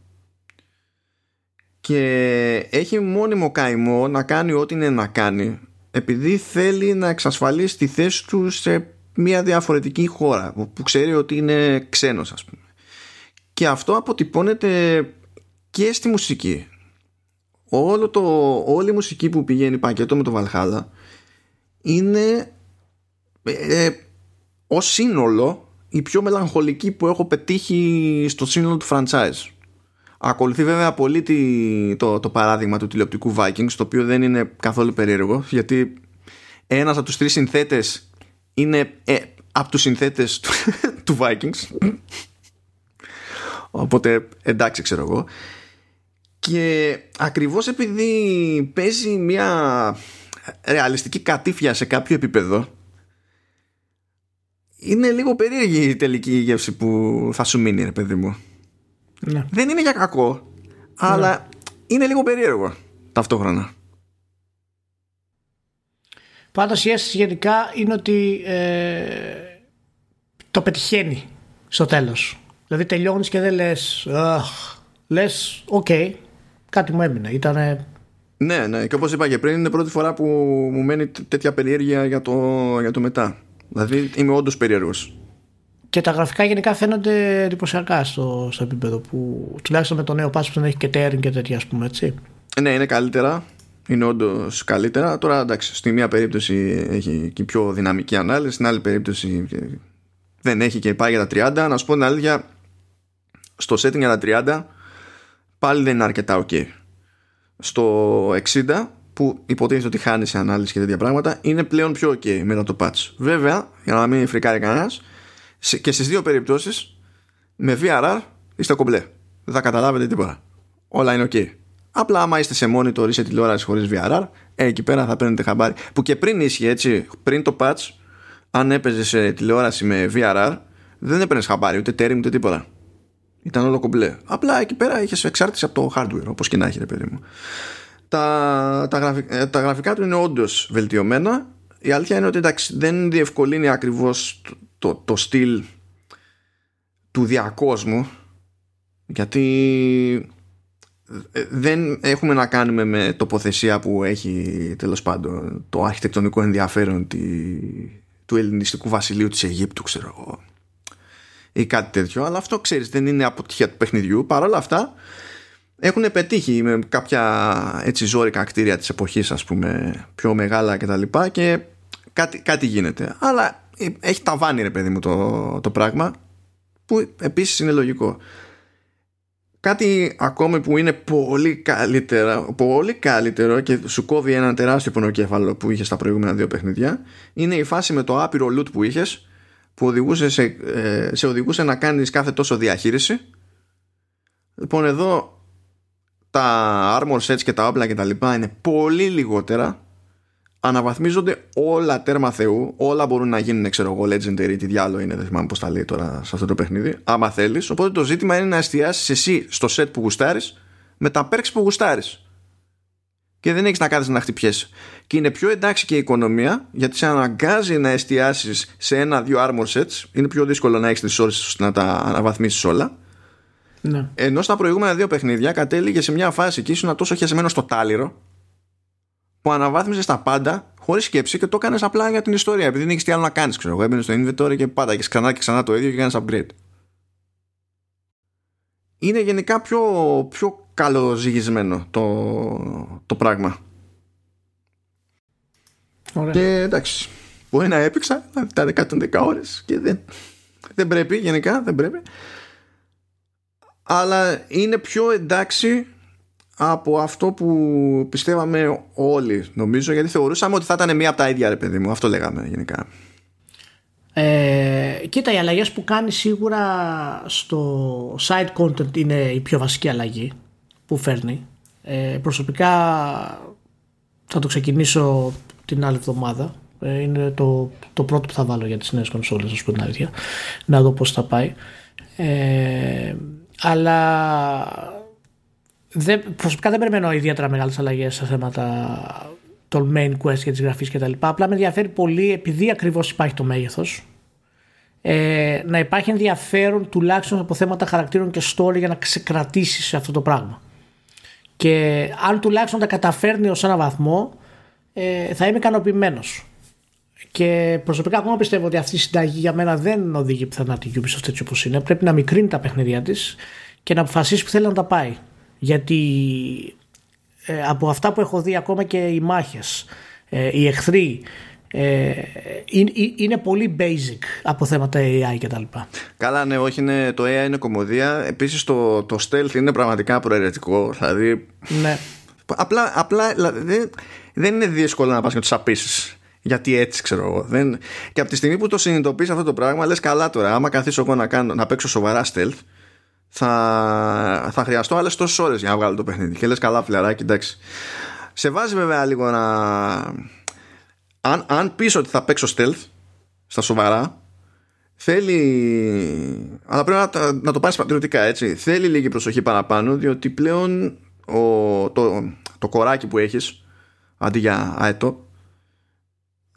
και έχει μόνιμο καημό να κάνει ό,τι είναι να κάνει επειδή θέλει να εξασφαλίσει τη θέση του σε μια διαφορετική χώρα που- που ξέρει ότι είναι ξένος ας πούμε. Και αυτό αποτυπώνεται και στη μουσική. Όλο το, όλη η μουσική που πηγαίνει πακέτο με το Valhalla είναι ε, ε, ως σύνολο η πιο μελαγχολική που έχω πετύχει στο σύνολο του franchise. Ακολουθεί βέβαια πολύ τη- το, το παράδειγμα του τηλεοπτικού Vikings το οποίο δεν είναι καθόλου περίεργο γιατί ένας από τους τρεις συνθέτες είναι ε, από τους συνθέτες του, του Vikings. Οπότε εντάξει ξέρω εγώ. Και ακριβώς επειδή παίζει μια ρεαλιστική κατήφια σε κάποιο επίπεδο είναι λίγο περίεργη η τελική γεύση που θα σου μείνει ρε παιδί μου ναι. δεν είναι για κακό αλλά είναι λίγο περίεργο ταυτόχρονα Πάντως η αίσθηση γενικά είναι ότι ε, το πετυχαίνει στο τέλος. Δηλαδή τελειώνεις και δεν λες «Αχ». Λες οκ, κάτι μου έμεινε. Ήτανε ναι ναι και όπως είπα και πριν είναι η πρώτη φορά που μου μένει τ- τέτοια περιέργεια για το, για το μετά δηλαδή είμαι όντως περίεργος Και τα γραφικά γενικά φαίνονται εντυπωσιακά στο, στο επίπεδο που τουλάχιστον με το νέο patch που δεν έχει και tearing και τέτοια ας πούμε έτσι. Ναι, είναι καλύτερα. Είναι όντως καλύτερα. Τώρα εντάξει, στη μία περίπτωση έχει και πιο δυναμική ανάλυση, στην άλλη περίπτωση δεν έχει και πάει για τα 30. Να σου πω την αλήθεια, στο setting για τα 30 πάλι δεν είναι αρκετά ok. Στο 60 που υποτίθεται ότι χάνεις σε ανάλυση και τέτοια πράγματα είναι πλέον πιο ok μετά το patch. Βέβαια, για να μην φρικάρει κανένας, και στις δύο περιπτώσεις με VRR είστε κομπλέ. Δεν θα καταλάβετε τίποτα. Όλα είναι ok. Απλά άμα είστε σε monitor ή σε τηλεόραση χωρίς VRR, ε, εκεί πέρα θα παίρνετε χαμπάρι. Που και πριν ίσχυε έτσι, πριν το patch, αν έπαιζες σε τηλεόραση με VRR, δεν έπαιρνες χαμπάρι, ούτε τέρι ούτε τίποτα. Ήταν όλο κομπλέ. Απλά εκεί πέρα είχες εξάρτηση από το hardware, όπως και να έχει, ρε παιδί μου. Τα, τα, γραφι- ε, τα γραφικά του είναι όντως βελτιωμένα. Η αλήθεια είναι ότι εντάξει, δεν διευκολύνει ακριβώς το, το, το στυλ του διακόσμου γιατί ε, δεν έχουμε να κάνουμε με τοποθεσία που έχει τέλος πάντων το αρχιτεκτονικό ενδιαφέρον τη, του ελληνιστικού βασιλείου της Αιγύπτου ξέρω εγώ ή κάτι τέτοιο. Αλλά αυτό ξέρεις δεν είναι αποτυχία του παιχνιδιού. Παρ' όλα αυτά έχουν πετύχει με κάποια έτσι ζώρικα κτίρια της εποχής ας πούμε πιο μεγάλα και τα λοιπά και κάτι, κάτι γίνεται. Αλλά ε, έχει ταβάνει ρε παιδί μου το, το πράγμα που επίσης είναι λογικό. Κάτι ακόμη που είναι πολύ καλύτερα, πολύ καλύτερο και σου κόβει ένα τεράστιο πονοκέφαλο που είχες στα προηγούμενα δύο παιχνίδια είναι η φάση με το άπειρο loot που είχες που οδηγούσε σε, ε, σε οδηγούσε να κάνεις κάθε τόσο διαχείριση. Λοιπόν εδώ τα armor sets και τα όπλα και τα λοιπά είναι πολύ λιγότερα αναβαθμίζονται όλα τέρμα θεού όλα μπορούν να γίνουν ξέρω εγώ legendary τι διάλογο είναι δεν θυμάμαι πως τα λέει τώρα σε αυτό το παιχνίδι άμα θέλεις. Οπότε το ζήτημα είναι να εστιάσεις εσύ στο set που γουστάρεις με τα perks που γουστάρεις. Και δεν έχεις να κάθεσαι να χτυπιέσαι. Και είναι πιο εντάξει και η οικονομία γιατί σε αναγκάζει να εστιάσεις σε ένα-δύο armor sets. Είναι πιο δύσκολο να έχεις τις ώρες ώστε να τα αναβαθμίσεις όλα. Ναι. ενώ στα προηγούμενα δύο παιχνίδια κατέληγε σε μια φάση και ήσουν τόσο χεσμένο στο τάλιρο που αναβάθμιζες τα πάντα χωρίς σκέψη και το έκανες απλά για την ιστορία. Επειδή δεν έχεις τι άλλο να κάνεις, ξέρω εγώ. Έμπαινες στο inventory και πάντα και ξανά και ξανά το ίδιο και κάνεις upgrade. Είναι γενικά πιο, πιο καλοζυγισμένο το, το πράγμα. Ωραία. Και εντάξει, μπορεί να έπαιξα τα 110 ώρες και δεν, δεν πρέπει γενικά, δεν πρέπει. Αλλά είναι πιο εντάξει από αυτό που πιστεύαμε όλοι νομίζω γιατί θεωρούσαμε ότι θα ήταν μία από τα ίδια ρε παιδί μου. Αυτό λέγαμε γενικά. Ε, κοίτα οι αλλαγές που κάνει σίγουρα στο side content είναι η πιο βασική αλλαγή που φέρνει. Ε, προσωπικά θα το ξεκινήσω την άλλη εβδομάδα. Ε, είναι το, το πρώτο που θα βάλω για τις νέες κονσόλες να σου πω την αλήθεια. Να δω πως θα πάει. Ε, αλλά δεν, προσωπικά δεν περιμένω ιδιαίτερα μεγάλες αλλαγές σε θέματα των main quest και της γραφής και τα λοιπά. Απλά με ενδιαφέρει πολύ επειδή ακριβώς υπάρχει το μέγεθος ε, να υπάρχει ενδιαφέρον τουλάχιστον από θέματα χαρακτήρων και story για να ξεκρατήσεις σε αυτό το πράγμα. Και αν τουλάχιστον τα καταφέρνει ως ένα βαθμό ε, θα είμαι ικανοποιημένος. Και προσωπικά ακόμα πιστεύω ότι αυτή η συνταγή για μένα δεν οδηγεί πιθανά τη Ubisoft έτσι όπως είναι. Πρέπει να μικρύνει τα παιχνίδια της και να αποφασίσει που θέλει να τα πάει. Γιατί ε, από αυτά που έχω δει ακόμα και οι μάχες, ε, οι εχθροί, ε, είναι, είναι πολύ basic από θέματα AI και τα λοιπά. Καλά ναι, όχι είναι, το AI είναι κομμωδία. Επίσης το, το stealth είναι πραγματικά προαιρετικό. Δηλαδή, ναι. Απλά, απλά δηλαδή, δεν είναι δύσκολο να πας και τους απίσεις γιατί έτσι ξέρω εγώ. Δεν... Και από τη στιγμή που το συνειδητοποιείς αυτό το πράγμα, λες καλά τώρα. Άμα καθίσω εγώ να, κάνω, να παίξω σοβαρά stealth, θα, θα χρειαστώ άλλες τόσες ώρες για να βγάλω το παιχνίδι. Και λες καλά, φιλαράκι, εντάξει. Σε βάζει βέβαια λίγο να. Αν, αν πεις ότι θα παίξω stealth στα σοβαρά, θέλει. Αλλά πρέπει να, να το πάρεις πατριωτικά έτσι. Θέλει λίγη προσοχή παραπάνω, διότι πλέον ο, το, το κοράκι που έχεις αντί για αετό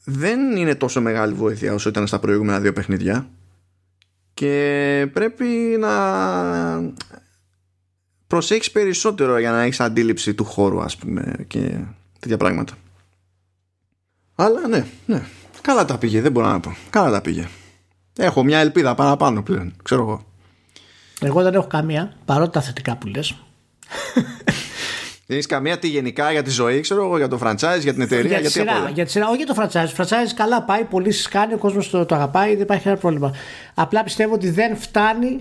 δεν είναι τόσο μεγάλη βοήθεια όσο ήταν στα προηγούμενα δύο παιχνίδια και πρέπει να προσέχεις περισσότερο για να έχεις αντίληψη του χώρου ας πούμε και τέτοια πράγματα. Αλλά ναι, ναι. Καλά τα πήγε δεν μπορώ να πω. Καλά τα πήγε. Έχω μια ελπίδα παραπάνω πλέον ξέρω εγώ. Εγώ δεν έχω καμία παρότι τα θετικά που λες δεν έχεις καμία τι γενικά για τη ζωή, ξέρω εγώ, για το franchise, για την εταιρεία, για τη σειρά. Για τη σειρά, όχι για το franchise. Το franchise καλά πάει, πολύ κάνει, ο κόσμος το, το αγαπάει, δεν υπάρχει κανένα πρόβλημα. Απλά πιστεύω ότι δεν φτάνει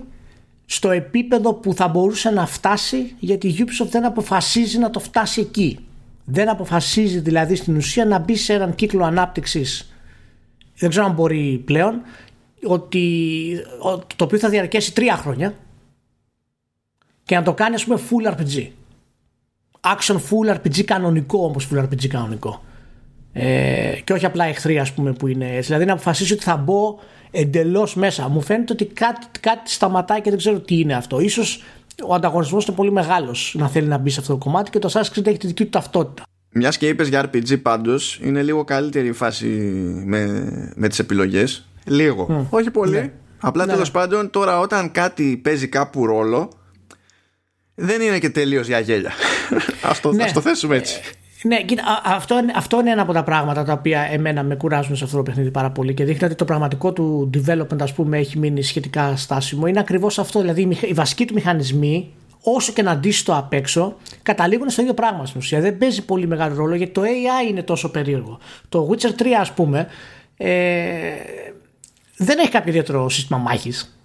στο επίπεδο που θα μπορούσε να φτάσει γιατί η Ubisoft δεν αποφασίζει να το φτάσει εκεί. Δεν αποφασίζει δηλαδή στην ουσία να μπει σε έναν κύκλο ανάπτυξης. Δεν ξέρω αν μπορεί πλέον. Ότι, το οποίο θα διαρκέσει τρία χρόνια και να το κάνει ας πούμε full RPG action full RPG κανονικό όμως full RPG κανονικό ε, και όχι απλά εχθροί ας πούμε που είναι έτσι δηλαδή να αποφασίσει ότι θα μπω εντελώς μέσα μου φαίνεται ότι κάτι, κάτι σταματάει και δεν ξέρω τι είναι αυτό ίσως ο ανταγωνισμός είναι πολύ μεγάλος να θέλει να μπει σε αυτό το κομμάτι και το Assassin's Creed έχει τη δική του ταυτότητα μιας και είπες για RPG πάντως, είναι λίγο καλύτερη η φάση με, με τις επιλογές. Λίγο. Όχι πολύ. Ναι. Απλά ναι. τέλος πάντων, τώρα όταν κάτι παίζει κάπου ρόλο, δεν είναι και τελείως για γέλια. Α το, ναι. το θέσουμε έτσι. Ναι, κοίτα, αυτό, αυτό είναι ένα από τα πράγματα τα οποία εμένα με κουράζουν σε αυτό το παιχνίδι πάρα πολύ και δείχνει ότι το πραγματικό του development ας πούμε έχει μείνει σχετικά στάσιμο. Είναι ακριβώς αυτό, δηλαδή οι βασικοί του μηχανισμοί όσο και να αντίσει το απ' έξω, καταλήγουν στο ίδιο πράγμα στην ουσία. Δεν παίζει πολύ μεγάλο ρόλο γιατί το AI είναι τόσο περίεργο. Το Witcher 3, ας πούμε, ε, δεν έχει κάποιο ιδιαίτερο σύστημα μάχης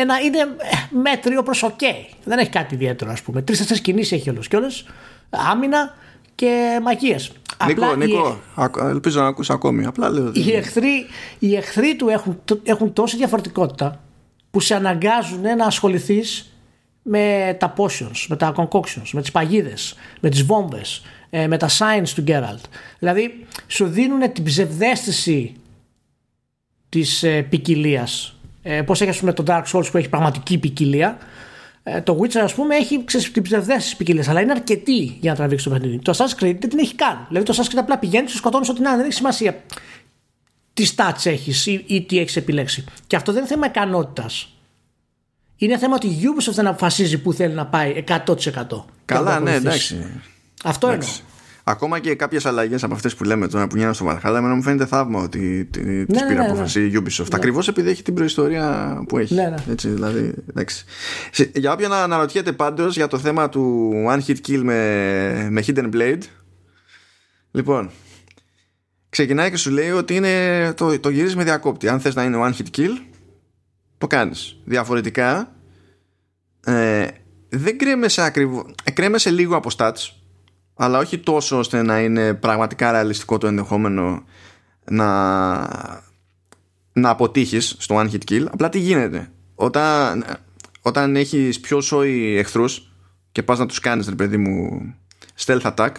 ένα, είναι ε, μέτριο προς ok. Δεν έχει κάτι ιδιαίτερο, ας πούμε. Τρει-τέσσερι κινήσεις έχει όλος και όλες. Άμυνα και μαγείε. Νικό, Νικό, ελπίζω να ακούσει ακόμη. Απλά λέω. Οι εχθροί, οι εχθροί του έχουν, έχουν τόση διαφορετικότητα που σε αναγκάζουν να ασχοληθείς με τα potions, με τα concoctions, με τις παγίδες, με τις βόμβες, ε, με τα signs του Geralt. Δηλαδή σου δίνουν την ψευδέστηση της ε, ποικιλίας ε, Πώς έχει πούμε, το Dark Souls που έχει πραγματική ποικιλία. Ε, το Witcher, ας πούμε, έχει την ψευδέστηση ποικιλία, αλλά είναι αρκετή για να τραβήξει το παιχνίδι. Το Assassin's Creed δεν την έχει καν. Δηλαδή το Assassin's Creed απλά πηγαίνει, και σκοτώνεις ό,τι να δεν έχει σημασία τι stats έχεις ή, ή, τι έχεις επιλέξει. Και αυτό δεν είναι θέμα ικανότητας. Είναι θέμα ότι η Ubisoft δεν αποφασίζει που θέλει να πάει 100%. Καλά, ναι, εντάξει. Αυτό εντάξει. Ακόμα και κάποιες αλλαγές από αυτές που λέμε τώρα που γίνανε στο Valhalla, εμένα μου φαίνεται θαύμα ότι τις ναι, πήρε ναι, ναι, απόφαση η Ubisoft. Ναι. Ακριβώς επειδή έχει την προϊστορία που έχει. Ναι, ναι. Έτσι, δηλαδή, εντάξει. Για όποιον αναρωτιέται πάντως για το θέμα του One Hit Kill με, με Hidden Blade. Λοιπόν, ξεκινάει και σου λέει ότι είναι το, το γυρίζει με διακόπτη. Αν θες να είναι One Hit Kill, το κάνεις. Διαφορετικά, ε, δεν κρέμεσαι ακριβώ. Ε, κρέμεσαι λίγο από stats αλλά όχι τόσο ώστε να είναι πραγματικά ρεαλιστικό το ενδεχόμενο να, να αποτύχεις στο one hit kill. Απλά τι γίνεται. Όταν, όταν έχεις πιο σόι εχθρούς και πας να τους κάνεις ρε παιδί μου stealth attack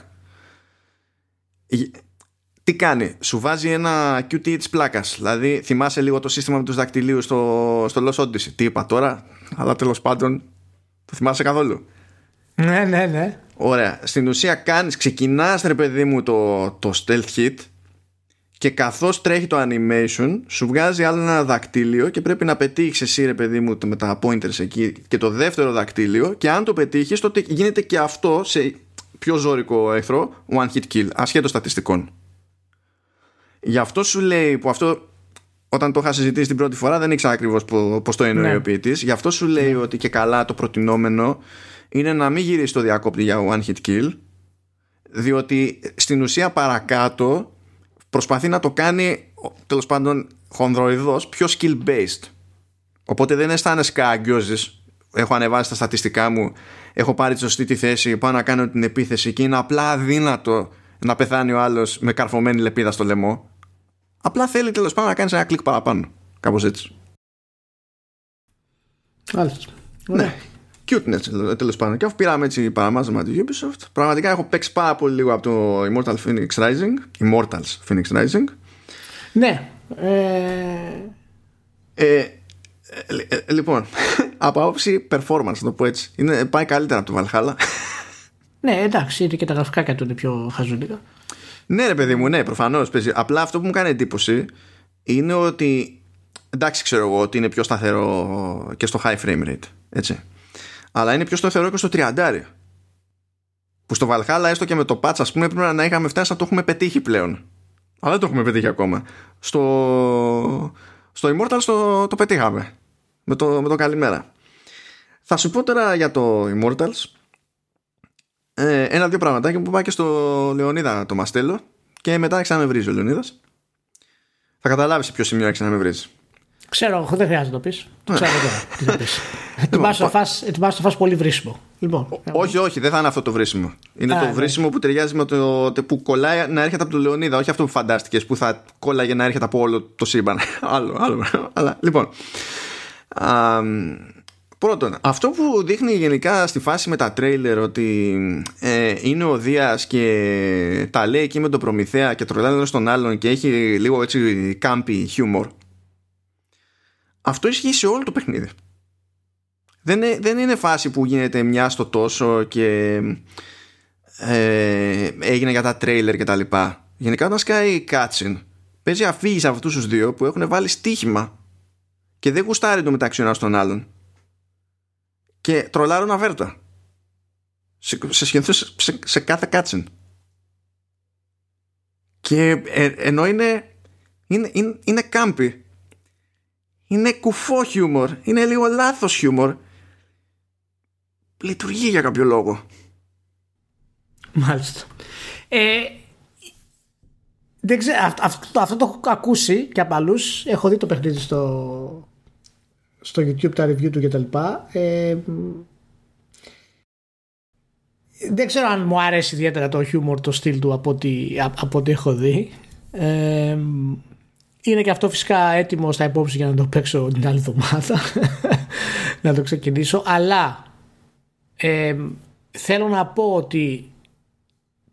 τι κάνει, σου βάζει ένα QT της πλάκας. Δηλαδή θυμάσαι λίγο το σύστημα με τους δακτυλίους στο, στο Lost Odyssey. Τι είπα τώρα, αλλά τέλος πάντων το θυμάσαι καθόλου ναι ναι ναι Ωραία. Στην ουσία κάνεις, ξεκινάς ρε παιδί μου το, το stealth hit και καθώς τρέχει το animation σου βγάζει άλλο ένα δακτύλιο και πρέπει να πετύχεις εσύ ρε παιδί μου με τα pointers εκεί και το δεύτερο δακτύλιο και αν το πετύχεις τότε γίνεται και αυτό σε πιο ζώρικο εχθρό one hit kill ασχέτως στατιστικών. Γι' αυτό σου λέει που αυτό όταν το είχα συζητήσει την πρώτη φορά δεν ήξερα ακριβώς πώς το εννοεί ναι. ο ποιητής γι' αυτό σου λέει ναι. ότι και καλά το προτινόμενο είναι να μην γυρίσει το διακόπτη για one hit kill διότι στην ουσία παρακάτω προσπαθεί να το κάνει τέλος πάντων χονδροειδώς πιο skill based οπότε δεν αισθάνεσαι καγκιόζης έχω ανεβάσει τα στατιστικά μου έχω πάρει τη σωστή τη θέση πάω να κάνω την επίθεση και είναι απλά αδύνατο να πεθάνει ο άλλος με καρφωμένη λεπίδα στο λαιμό. Απλά θέλει τέλος πάντων να κάνεις ένα κλικ παραπάνω. Κάπως έτσι. Μάλιστα. Ναι cuteness τέλος πάντων. Και αφού πήραμε έτσι παραμάζωμα του Ubisoft, πραγματικά έχω παίξει πάρα πολύ λίγο από το Immortal Phoenix Rising. Immortals Phoenix Rising. Ναι. Ε... Ε, ε, ε λοιπόν, από άποψη performance, να το πω έτσι. Είναι, πάει καλύτερα από το Valhalla. Ναι, εντάξει, είναι και τα γραφικά του είναι πιο χαζούλικα. Ναι, ρε παιδί μου, ναι, προφανώς παίζει. Απλά αυτό που μου κάνει εντύπωση είναι ότι. Εντάξει, ξέρω εγώ ότι είναι πιο σταθερό και στο high frame rate. Έτσι αλλά είναι πιο σταθερό και στο 30. Που στο Valhalla έστω και με το patch ας πούμε πρέπει να είχαμε φτάσει να το έχουμε πετύχει πλέον. Αλλά δεν το έχουμε πετύχει ακόμα. Στο, στο Immortals το, το πετύχαμε. Με το, με το καλημέρα. Θα σου πω τώρα για το Immortals ε, ένα-δύο πραγματάκια που πάει και στο Λεωνίδα το Μαστέλο και μετά ξαναμευρίζει ο Λεωνίδας. Θα καταλάβεις σε ποιο σημείο έχει να με βρει. Ξέρω, εγώ δεν χρειάζεται να το πεις. Το ξέρω τώρα. Τι θα πεις. Ετοιμάσαι να φας πολύ βρίσιμο. Λοιπόν, όχι, όχι, δεν θα είναι αυτό το βρίσιμο. Είναι το ναι. βρίσιμο που ταιριάζει με το που κολλάει να έρχεται από τον Λεωνίδα. Όχι αυτό που φαντάστηκες που θα κόλλαγε να έρχεται από όλο το σύμπαν. άλλο, άλλο. Αλλά, λοιπόν. Α, πρώτον, αυτό που δείχνει γενικά στη φάση με τα τρέιλερ ότι ε, είναι ο Δίας και τα λέει εκεί με τον Προμηθέα και τρολάει ένα στον άλλον και έχει λίγο έτσι κάμπι χιούμορ αυτό ισχύει σε όλο το παιχνίδι. Δεν είναι, δεν είναι φάση που γίνεται μια στο τόσο και ε, έγινε για τα τρέιλερ και τα λοιπά. Γενικά όταν σκάει η Κάτσιν παίζει αφήγηση από αυτούς τους δύο που έχουν βάλει στοίχημα και δεν γουστάρει το μεταξύ ένας των άλλων και τρολάρουν αβέρτα σε, σε, σε, σε κάθε Κάτσιν και ε, ενώ είναι είναι, είναι, είναι κάμπι είναι κουφό χιούμορ, είναι λίγο λάθος χιούμορ. Λειτουργεί για κάποιο λόγο. Μάλιστα. Ε, δεν ξέρω, αυτό, αυτό, το έχω ακούσει και από άλλους. Έχω δει το παιχνίδι στο, στο YouTube, τα review του κτλ. Ε, δεν ξέρω αν μου αρέσει ιδιαίτερα το χιούμορ, το στυλ του από ό,τι, από ό,τι έχω δει. Ε, είναι και αυτό φυσικά έτοιμο στα υπόψη για να το παίξω την άλλη εβδομάδα. να το ξεκινήσω. Αλλά ε, θέλω να πω ότι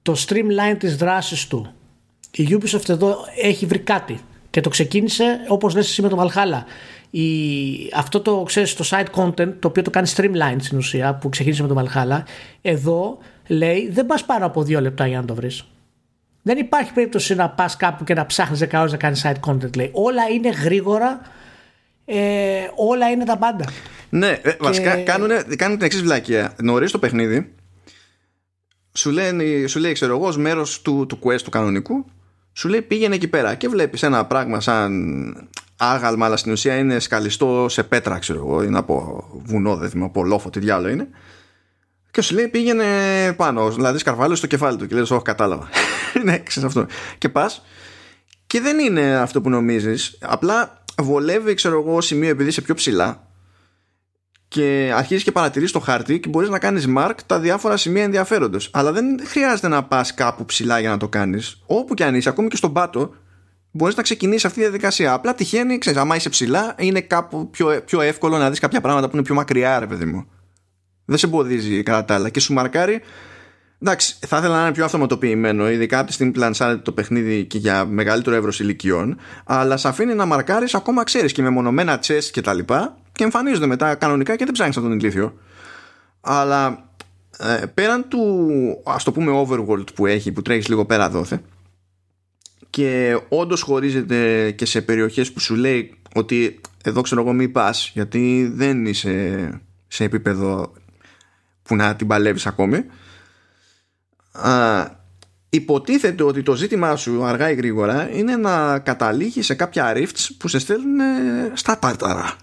το streamline της δράσης του η Ubisoft εδώ έχει βρει κάτι και το ξεκίνησε όπως λες εσύ με το Valhalla η, αυτό το ξέρεις το side content το οποίο το κάνει streamline στην ουσία που ξεκίνησε με το Valhalla εδώ λέει δεν πας πάρα από δύο λεπτά για να το βρεις δεν υπάρχει περίπτωση να πας κάπου και να ψάχνεις 10 ώρες να κάνεις side content. Λέει. Όλα είναι γρήγορα. Ε, όλα είναι τα πάντα. Ναι, ε, και... βασικά κάνουν, κάνουν την εξής βλακία. Νωρίς το παιχνίδι σου, λένε, σου λέει ξέρω εγώ μέρος του, του quest του κανονικού σου λέει πήγαινε εκεί πέρα και βλέπεις ένα πράγμα σαν άγαλμα αλλά στην ουσία είναι σκαλιστό σε πέτρα ξέρω εγώ είναι από βουνό δεν θυμάμαι από λόφο τι διάλογο είναι και σου λέει πήγαινε πάνω δηλαδή σκαρφάλωσε στο κεφάλι του και λες όχι κατάλαβα ναι ξέρεις αυτό και πας και δεν είναι αυτό που νομίζεις απλά βολεύει ξέρω εγώ σημείο επειδή είσαι πιο ψηλά και αρχίζεις και παρατηρείς το χάρτη και μπορείς να κάνεις mark τα διάφορα σημεία ενδιαφέροντος. Αλλά δεν χρειάζεται να πας κάπου ψηλά για να το κάνεις. Όπου και αν είσαι, ακόμη και στον πάτο, μπορείς να ξεκινήσεις αυτή τη διαδικασία. Απλά τυχαίνει, ξέρεις, άμα είσαι ψηλά, είναι κάπου πιο, πιο εύκολο να δεις κάποια πράγματα που είναι πιο μακριά, ρε παιδί μου. Δεν σε εμποδίζει κατά τα άλλα και σου μαρκάρει. Εντάξει, θα ήθελα να είναι πιο αυτοματοποιημένο, ειδικά από τη στιγμή που το παιχνίδι και για μεγαλύτερο εύρος ηλικιών, αλλά σε αφήνει να μαρκάρεις ακόμα ξέρεις και με μονομένα chess και τα λοιπά και εμφανίζονται μετά κανονικά και δεν ψάχνεις από τον ηλίθιο. Αλλά ε, πέραν του ας το πούμε overworld που έχει που τρέχεις λίγο πέρα δόθε και όντως χωρίζεται και σε περιοχές που σου λέει ότι εδώ ξέρω εγώ μην πας γιατί δεν είσαι σε επίπεδο που να την παλεύεις ακόμη α, υποτίθεται ότι το ζήτημά σου αργά ή γρήγορα είναι να καταλήγεις σε κάποια rifts που σε στέλνουν στα τάρταρα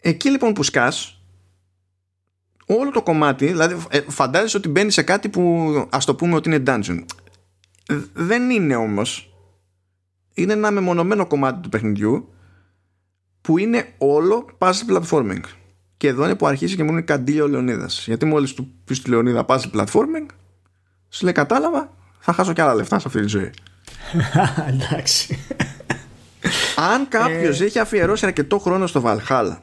Εκεί λοιπόν που σκάς όλο το κομμάτι, δηλαδή ε, φαντάζεσαι ότι μπαίνει σε κάτι που ας το πούμε ότι είναι dungeon. Δεν είναι όμως. Είναι ένα μεμονωμένο κομμάτι του παιχνιδιού που είναι όλο puzzle platforming. Και εδώ είναι που αρχίζει και μου είναι καντήλιο ο Λεωνίδας. Γιατί μόλις του πεις στη Λεωνίδα puzzle platforming, σου λέει κατάλαβα, θα χάσω και άλλα λεφτά σε αυτή τη ζωή. Εντάξει. Αν κάποιος ε... έχει αφιερώσει αρκετό χρόνο στο Valhalla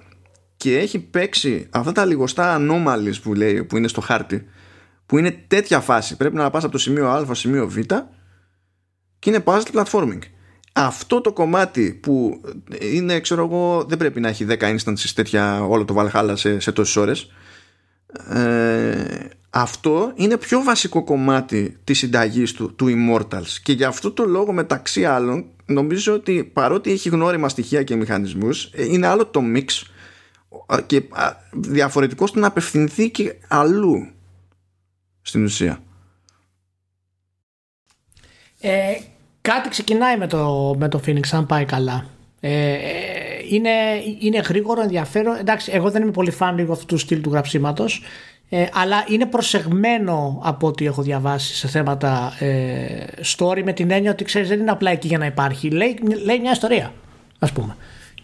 και έχει παίξει αυτά τα λιγοστά anomalies που λέει που είναι στο χάρτη που είναι τέτοια φάση πρέπει να πας από το σημείο α στο σημείο β και είναι puzzle platforming αυτό το κομμάτι που είναι ξέρω εγώ δεν πρέπει να έχει 10 instances τέτοια όλο το Valhalla σε, σε τόσες ώρες. Ε, αυτό είναι πιο βασικό κομμάτι της συνταγής του, του Immortals. Και για αυτό το λόγο μεταξύ άλλων νομίζω ότι παρότι έχει γνώριμα στοιχεία και μηχανισμούς ε, είναι άλλο το mix. Και διαφορετικό στο να απευθυνθεί και αλλού στην ουσία. Ε, κάτι ξεκινάει με το, με το Phoenix αν πάει καλά. Ε, ε, είναι, είναι γρήγορο, ενδιαφέρον. Εντάξει, εγώ δεν είμαι πολύ φαν λίγο αυτού του στυλ του γραψίματος. Ε, αλλά είναι προσεγμένο από ό,τι έχω διαβάσει σε θέματα ε, story με την έννοια ότι ξέρεις δεν είναι απλά εκεί για να υπάρχει. Λέει, λέει μια ιστορία, ας πούμε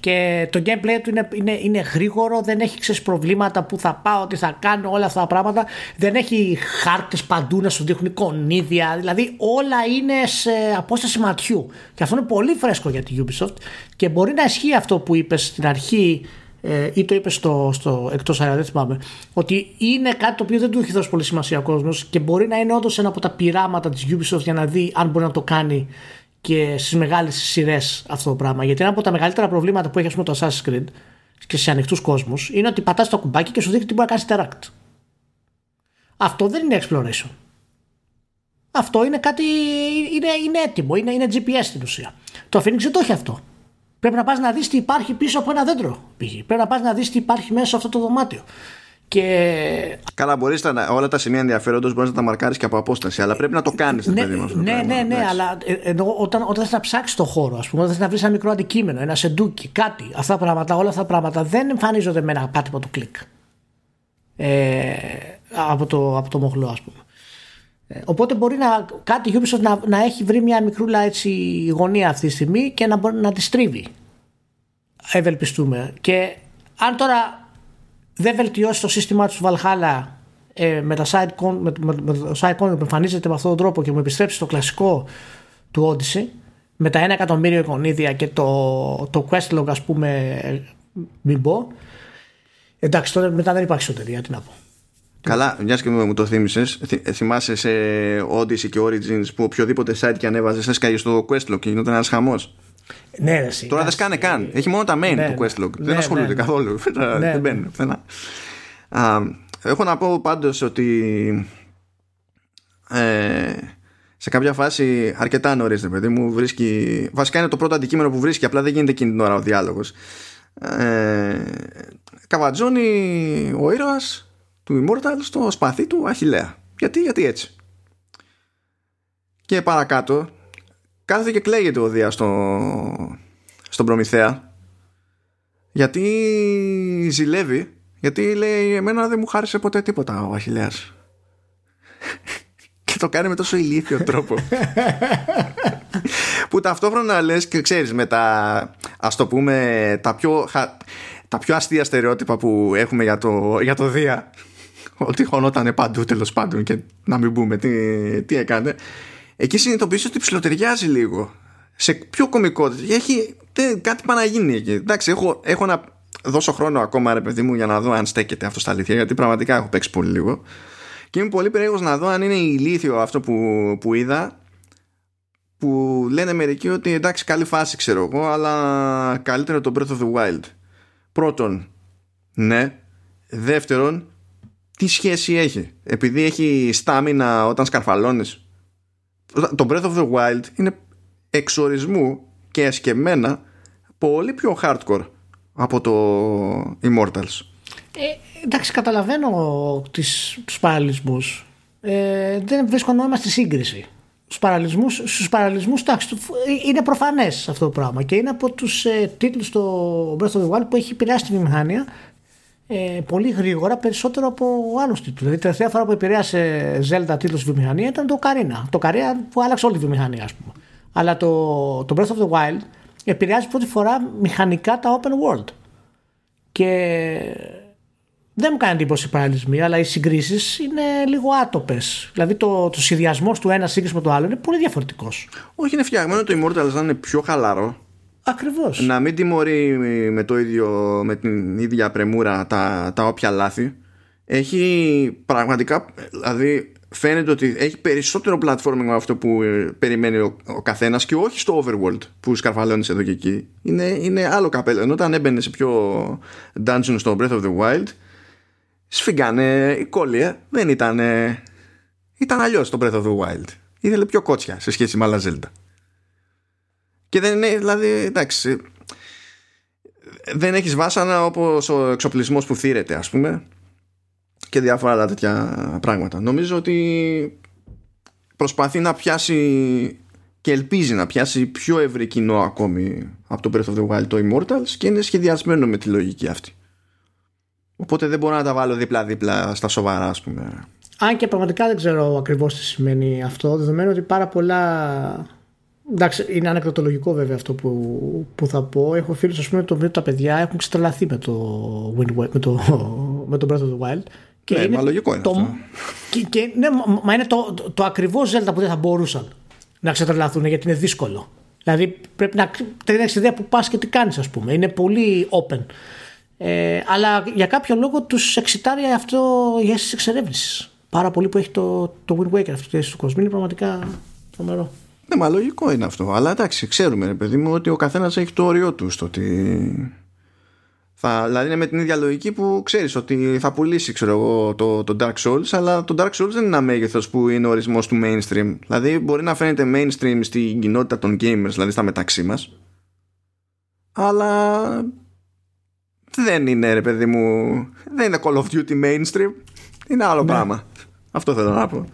και το gameplay του είναι, είναι, είναι γρήγορο, δεν έχει ξέρεις, προβλήματα που θα πάω, τι θα κάνω, όλα αυτά τα πράγματα. Δεν έχει χάρτες παντού να σου δείχνουν εικονίδια. Δηλαδή όλα είναι σε απόσταση ματιού. Και αυτό είναι πολύ φρέσκο για τη Ubisoft και μπορεί να ισχύει αυτό που είπες στην αρχή ε, ή το είπες στο, στο εκτός αέρα, δεν θυμάμαι, ότι είναι κάτι το οποίο δεν του έχει δώσει πολύ σημασία ο κόσμος και μπορεί να είναι όντως ένα από τα πειράματα της Ubisoft για να δει αν μπορεί να το κάνει και στις μεγάλες σειρές αυτό το πράγμα. Γιατί ένα από τα μεγαλύτερα προβλήματα που έχει ας πούμε, το Assassin's Creed και σε ανοιχτούς κόσμους είναι ότι πατάς το κουμπάκι και σου δείχνει τι μπορεί να κάνεις interact. Αυτό δεν είναι exploration. Αυτό είναι κάτι. είναι, είναι έτοιμο, είναι, είναι GPS στην ουσία. Το Phoenix δεν το έχει αυτό. Πρέπει να πας να δεις τι υπάρχει πίσω από ένα δέντρο. Πρέπει να πας να δεις τι υπάρχει μέσα σε αυτό το δωμάτιο. Και... Καλά, μπορείς όλα τα σημεία ενδιαφέροντος μπορείς να τα μαρκάρεις και από απόσταση, αλλά πρέπει να το κάνεις. Ναι, ναι, ναι, ναι, ναι, αλλά ε, ενώ όταν, όταν θες να ψάξεις το χώρο, ας πούμε, όταν θες να βρεις ένα μικρό αντικείμενο, ένα σεντούκι, κάτι, αυτά τα πράγματα, όλα αυτά τα πράγματα δεν εμφανίζονται με ένα πάτημα του κλικ. Ε, από, το, από το μοχλό, ας πούμε. Ε, οπότε μπορεί να, κάτι Ubisoft να, να έχει βρει μια μικρούλα έτσι γωνία αυτή τη στιγμή και να μπορεί να τη στρίβει. Ευελπιστούμε. Και αν τώρα δεν βελτιώσει το σύστημά τους Valhalla ε, με, τα side con, με, με, με το side con που εμφανίζεται με αυτόν τον τρόπο και μου επιστρέψει στο κλασικό του Odyssey με τα 1 εκατομμύριο εικονίδια και το, το questlog ας πούμε μην πω εντάξει τώρα μετά δεν υπάρχει εσωτερία τι να πω Καλά, μιας και μου το θύμισες, θυμάσαι σε Odyssey και Origins που οποιοδήποτε site και ανέβαζες, έσκαγες στο Questlog και γινόταν ένας χαμός. Ναι, ρε, Τώρα δεν σκάνε καν. Έχει μόνο τα main ναι, του Questlog. Ναι, δεν ασχολούνται ναι, καθόλου. δεν μπαίνουν Έχω να πω πάντως ότι ε, σε κάποια φάση αρκετά νωρίς, παιδί μου, βρίσκει. Βασικά είναι το πρώτο αντικείμενο που βρίσκει, απλά δεν γίνεται εκείνη την ώρα ο διάλογος. Ε, καβατζώνει ο ήρωας του Immortal στο σπαθί του Αχηλέα. Γιατί, γιατί έτσι. Και παρακάτω κάθεται και κλαίγεται ο Δίας στο, στον Προμηθέα. Γιατί ζηλεύει γιατί λέει εμένα δεν μου χάρισε ποτέ τίποτα ο Αχιλέας και το κάνει με τόσο ηλίθιο τρόπο. Που ταυτόχρονα λες και ξέρεις με τα ας το πούμε τα πιο, τα πιο αστεία στερεότυπα που έχουμε για το, για το Δία. Ότι χωνόταν παντού τέλος πάντων και να μην πούμε τι, τι έκανε εκεί συνειδητοποιήσω ότι ψιλοτεριάζει λίγο. Σε πιο κωμικό έχει κάτι πάει να γίνει εκεί. Εντάξει έχω, έχω να δώσω χρόνο ακόμα ρε παιδί μου για να δω αν στέκεται αυτό στα αλήθεια γιατί πραγματικά έχω παίξει πολύ λίγο. Και είμαι πολύ περίεργος να δω αν είναι ηλίθιο αυτό που, που είδα που λένε μερικοί ότι εντάξει καλή φάση ξέρω εγώ αλλά καλύτερο το Breath of the Wild. Πρώτον ναι. Δεύτερον τι σχέση έχει επειδή έχει στάμινα όταν σκαρφαλώνεις το Breath of the Wild είναι εξορισμού και εσκεμμένα πολύ πιο hardcore από το Immortals. Ε, εντάξει καταλαβαίνω τις, τους παραλυσμούς ε, δεν βρίσκω νόημα στη σύγκριση. Στους παραλυσμούς, στους παραλυσμούς εντάξει, είναι προφανές αυτό το πράγμα και είναι από τους ε, τίτλους στο Breath of the Wild που έχει επηρεάσει τη βιομηχανία ε, πολύ γρήγορα περισσότερο από άλλους τίτλους. Δηλαδή, τελευταία φορά που επηρέασε Zelda τίτλος στη βιομηχανία ήταν το Καρίνα. Το Καρίνα που άλλαξε όλη τη βιομηχανία, ας πούμε. Αλλά το, το Breath of the Wild επηρεάζει πρώτη φορά μηχανικά τα open world. Και δεν μου κάνει εντύπωση οι παραλυσμοί, αλλά οι συγκρίσεις είναι λίγο άτοπες. Δηλαδή το, το συνδυασμός του ένα σύγκριση με το άλλο είναι πολύ διαφορετικός. Όχι, είναι φτιαγμένο το Immortals να είναι πιο χαλαρό Ακριβώς. Να μην τιμωρεί με, το ίδιο, με την ίδια πρεμούρα τα, τα όποια λάθη. Έχει πραγματικά, δηλαδή φαίνεται ότι έχει περισσότερο platforming από αυτό που ε, περιμένει ο, ο καθένας και όχι στο overworld που σκαρφαλώνεις εδώ και εκεί. Είναι, είναι άλλο καπέλο. Ενώ όταν έμπαινε σε πιο dungeon στο Breath of the Wild, σφίγγανε η κόλλια. Δεν ήταν. Ήταν αλλιώς το Breath of the Wild. Ήθελε πιο κότσια σε σχέση με άλλα Zelda. Και δεν είναι, δηλαδή, εντάξει, δεν έχεις βάσανα όπως ο εξοπλισμός που θύρεται, ας πούμε, και διάφορα άλλα τέτοια πράγματα. Νομίζω ότι προσπαθεί να πιάσει και ελπίζει να πιάσει πιο ευρύ κοινό ακόμη από το Breath of the Wild το Immortals και είναι σχεδιασμένο με τη λογική αυτή. Οπότε δεν μπορώ να τα βάλω δίπλα-δίπλα στα σοβαρά, ας πούμε. Αν και πραγματικά δεν ξέρω ακριβώς τι σημαίνει αυτό, δεδομένου ότι πάρα πολλά Εντάξει, είναι ανεκδοτολογικό βέβαια αυτό που, που θα πω. Έχω φίλους, ας πούμε, το τα παιδιά έχουν ξετρελαθεί με το, με το, με το Breath of the Wild. Και ναι, είναι μα λογικό είναι το, αυτό. Και, και, ναι, μα είναι το, το, το ακριβώς Zelda που δεν θα μπορούσαν να ξετρελαθούν γιατί είναι δύσκολο. Δηλαδή πρέπει να έχεις ιδέα που πας και τι κάνεις, ας πούμε. Είναι πολύ open. Ε, αλλά για κάποιο λόγο τους εξητάρει αυτό η αίσθηση εξερεύνησης. Πάρα πολύ που έχει το, το Wind Waker αυτό το του κόσμου. Είναι πραγματικά τρομερό. Ναι, μα λογικό είναι αυτό. Αλλά εντάξει, ξέρουμε, ρε παιδί μου, ότι ο καθένας έχει το όριό του στο ότι. Θα, δηλαδή είναι με την ίδια λογική που ξέρεις ότι θα πουλήσει ξέρω εγώ, το, το Dark Souls, αλλά το Dark Souls δεν είναι ένα μέγεθος που είναι ορισμός του mainstream. Δηλαδή μπορεί να φαίνεται mainstream στην κοινότητα των gamers, δηλαδή στα μεταξύ μας. Αλλά δεν είναι ρε παιδί μου δεν είναι Call of Duty mainstream είναι άλλο ναι. πράγμα αυτό θέλω να πω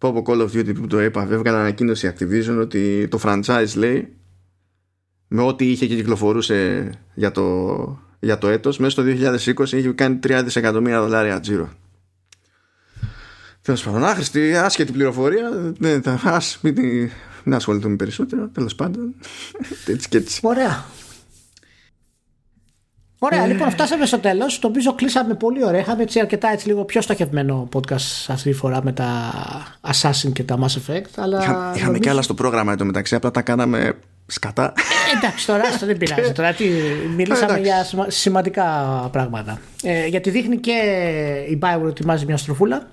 πω από Call of Duty που το είπα έβγαλε ανακοίνωση Activision ότι το franchise λέει με ό,τι είχε και κυκλοφορούσε για το, για το έτος μέσα στο 2020 είχε κάνει 3 δισεκατομμύρια δολάρια τζίρο Τέλος πάντων, άχρηστη, άσχετη πληροφορία. Δεν θα μην, μην ασχοληθούμε περισσότερο. Τέλος πάντων. έτσι και έτσι. Ωραία. Ωραία, ε... λοιπόν, φτάσαμε στο τέλος. Το οποίο κλείσαμε πολύ ωραία. Είχαμε έτσι αρκετά έτσι λίγο πιο στοχευμένο podcast αυτή τη φορά με τα Assassin και τα Mass Effect. Αλλά Είχα, είχαμε νομίζω... και άλλα στο πρόγραμμα εντωμεταξύ, απλά τα κάναμε σκατά. Ε, εντάξει, τώρα αυτό δεν πειράζει. Τώρα τι, μιλήσαμε ε, για σημαντικά πράγματα. Ε, γιατί δείχνει και η Bioware ετοιμάζει μια στροφούλα.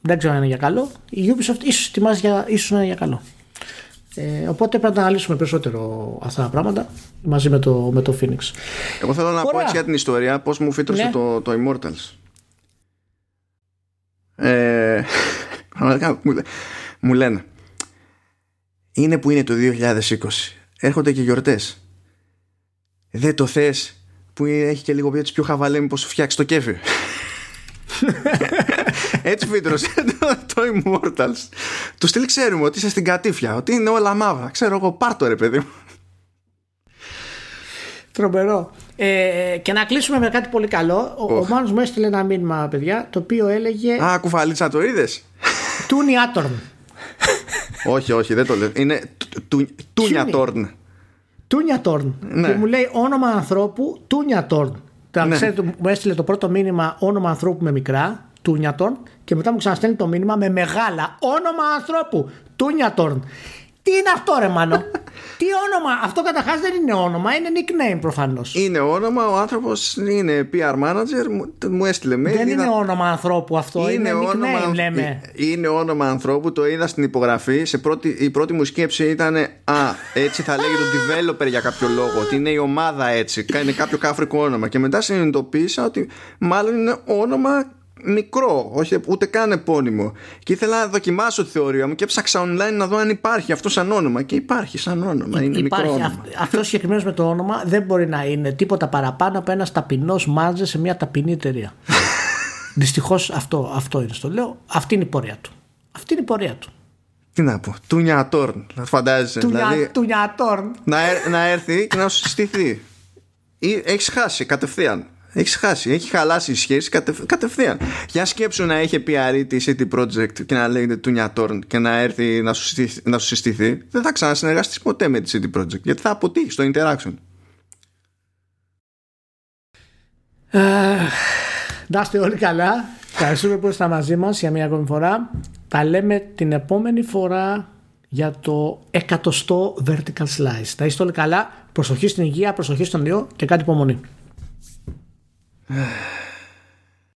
Δεν ξέρω αν είναι για καλό. Η Ubisoft ίσως ετοιμάζει για, ίσως είναι για καλό. Ε, οπότε πρέπει να αναλύσουμε περισσότερο αυτά τα πράγματα μαζί με το, με το Phoenix. Εγώ θέλω να πω έτσι για την ιστορία πώς μου φύτρωσε ναι. το, το Immortals. Ε, μου, μου λένε είναι που είναι το 2020 έρχονται και γιορτές δεν το θες που έχει και λίγο πιο, πιο χαβαλέ μήπως φτιάξεις το κέφι Έτσι φύτρωσε το, το Immortals. Τους στυλ ξέρουμε ότι είσαι στην κατήφια, ότι είναι όλα μαύρα. Ξέρω εγώ, πάρτο ρε παιδί μου. Τρομερό. Ε, και να κλείσουμε με κάτι πολύ καλό. Ο, ο Μάνος μου έστειλε ένα μήνυμα, παιδιά, το οποίο έλεγε. Α, κουφαλίτσα το είδες; Τούνι Άτορν. όχι, όχι, δεν το λέω. Είναι Τούνια Τόρν. Τούνια Τόρν. Ναι. Και μου λέει όνομα ανθρώπου Τούνια Τόρν. Ναι. Ξέρετε, μου έστειλε το πρώτο μήνυμα όνομα ανθρώπου με μικρά, Τούνια Τόρν, και μετά μου ξαναστέλνει το μήνυμα με μεγάλα όνομα ανθρώπου, Τούνια Τόρν. Τι είναι αυτό, ρε Μάνο; Τι όνομα; Αυτό καταρχάς δεν είναι όνομα, είναι nickname προφανώς. Είναι όνομα, ο άνθρωπος είναι PR manager, μου έστειλε mail. Δεν είναι όνομα ανθρώπου αυτό, είναι, είναι nickname όνομα, λέμε. Είναι όνομα ανθρώπου, το είδα στην υπογραφή. Σε πρώτη, η πρώτη μου σκέψη ήταν Α, έτσι θα λέγεται το developer για κάποιο λόγο. Ότι είναι η ομάδα έτσι. Είναι κάποιο κάφρικο όνομα. Και μετά συνειδητοποίησα ότι μάλλον είναι όνομα μικρό, όχι ούτε καν επώνυμο. Και ήθελα να δοκιμάσω τη θεωρία μου και έψαξα online να δω αν υπάρχει αυτό σαν όνομα. Και υπάρχει σαν όνομα. Είναι υπάρχει. μικρό όνομα. Αυτό συγκεκριμένος με το όνομα δεν μπορεί να είναι τίποτα παραπάνω από ένας ταπεινός μάζε σε μια ταπεινή εταιρεία. Δυστυχώς αυτό, αυτό είναι στο λέω. Αυτή είναι η πορεία του. Αυτή είναι η πορεία του. Τι να πω, Τούνια Τόρν, φαντάζεσαι. Τούνια, δηλαδή, Να, να έρθει και να σου συστηθεί. Έχεις χάσει κατευθείαν. Έχει χάσει, έχει χαλάσει η σχέση κατευθείαν. Για σκέψου να έχει PR τη City Project και να λέγεται Τούνια Τόρν και να έρθει να σου, να σου συστηθεί, δεν θα ξανασυνεργαστείς ποτέ με τη City Project γιατί θα αποτύχει στο interaction. Να είστε όλοι καλά. Ευχαριστούμε που ήσασταν μαζί μας για μια ακόμη φορά. Τα λέμε την επόμενη φορά για το εκατοστό vertical slice. Θα είστε όλοι καλά. Προσοχή στην υγεία, προσοχή στον ιό και κάτι υπομονή. 唉。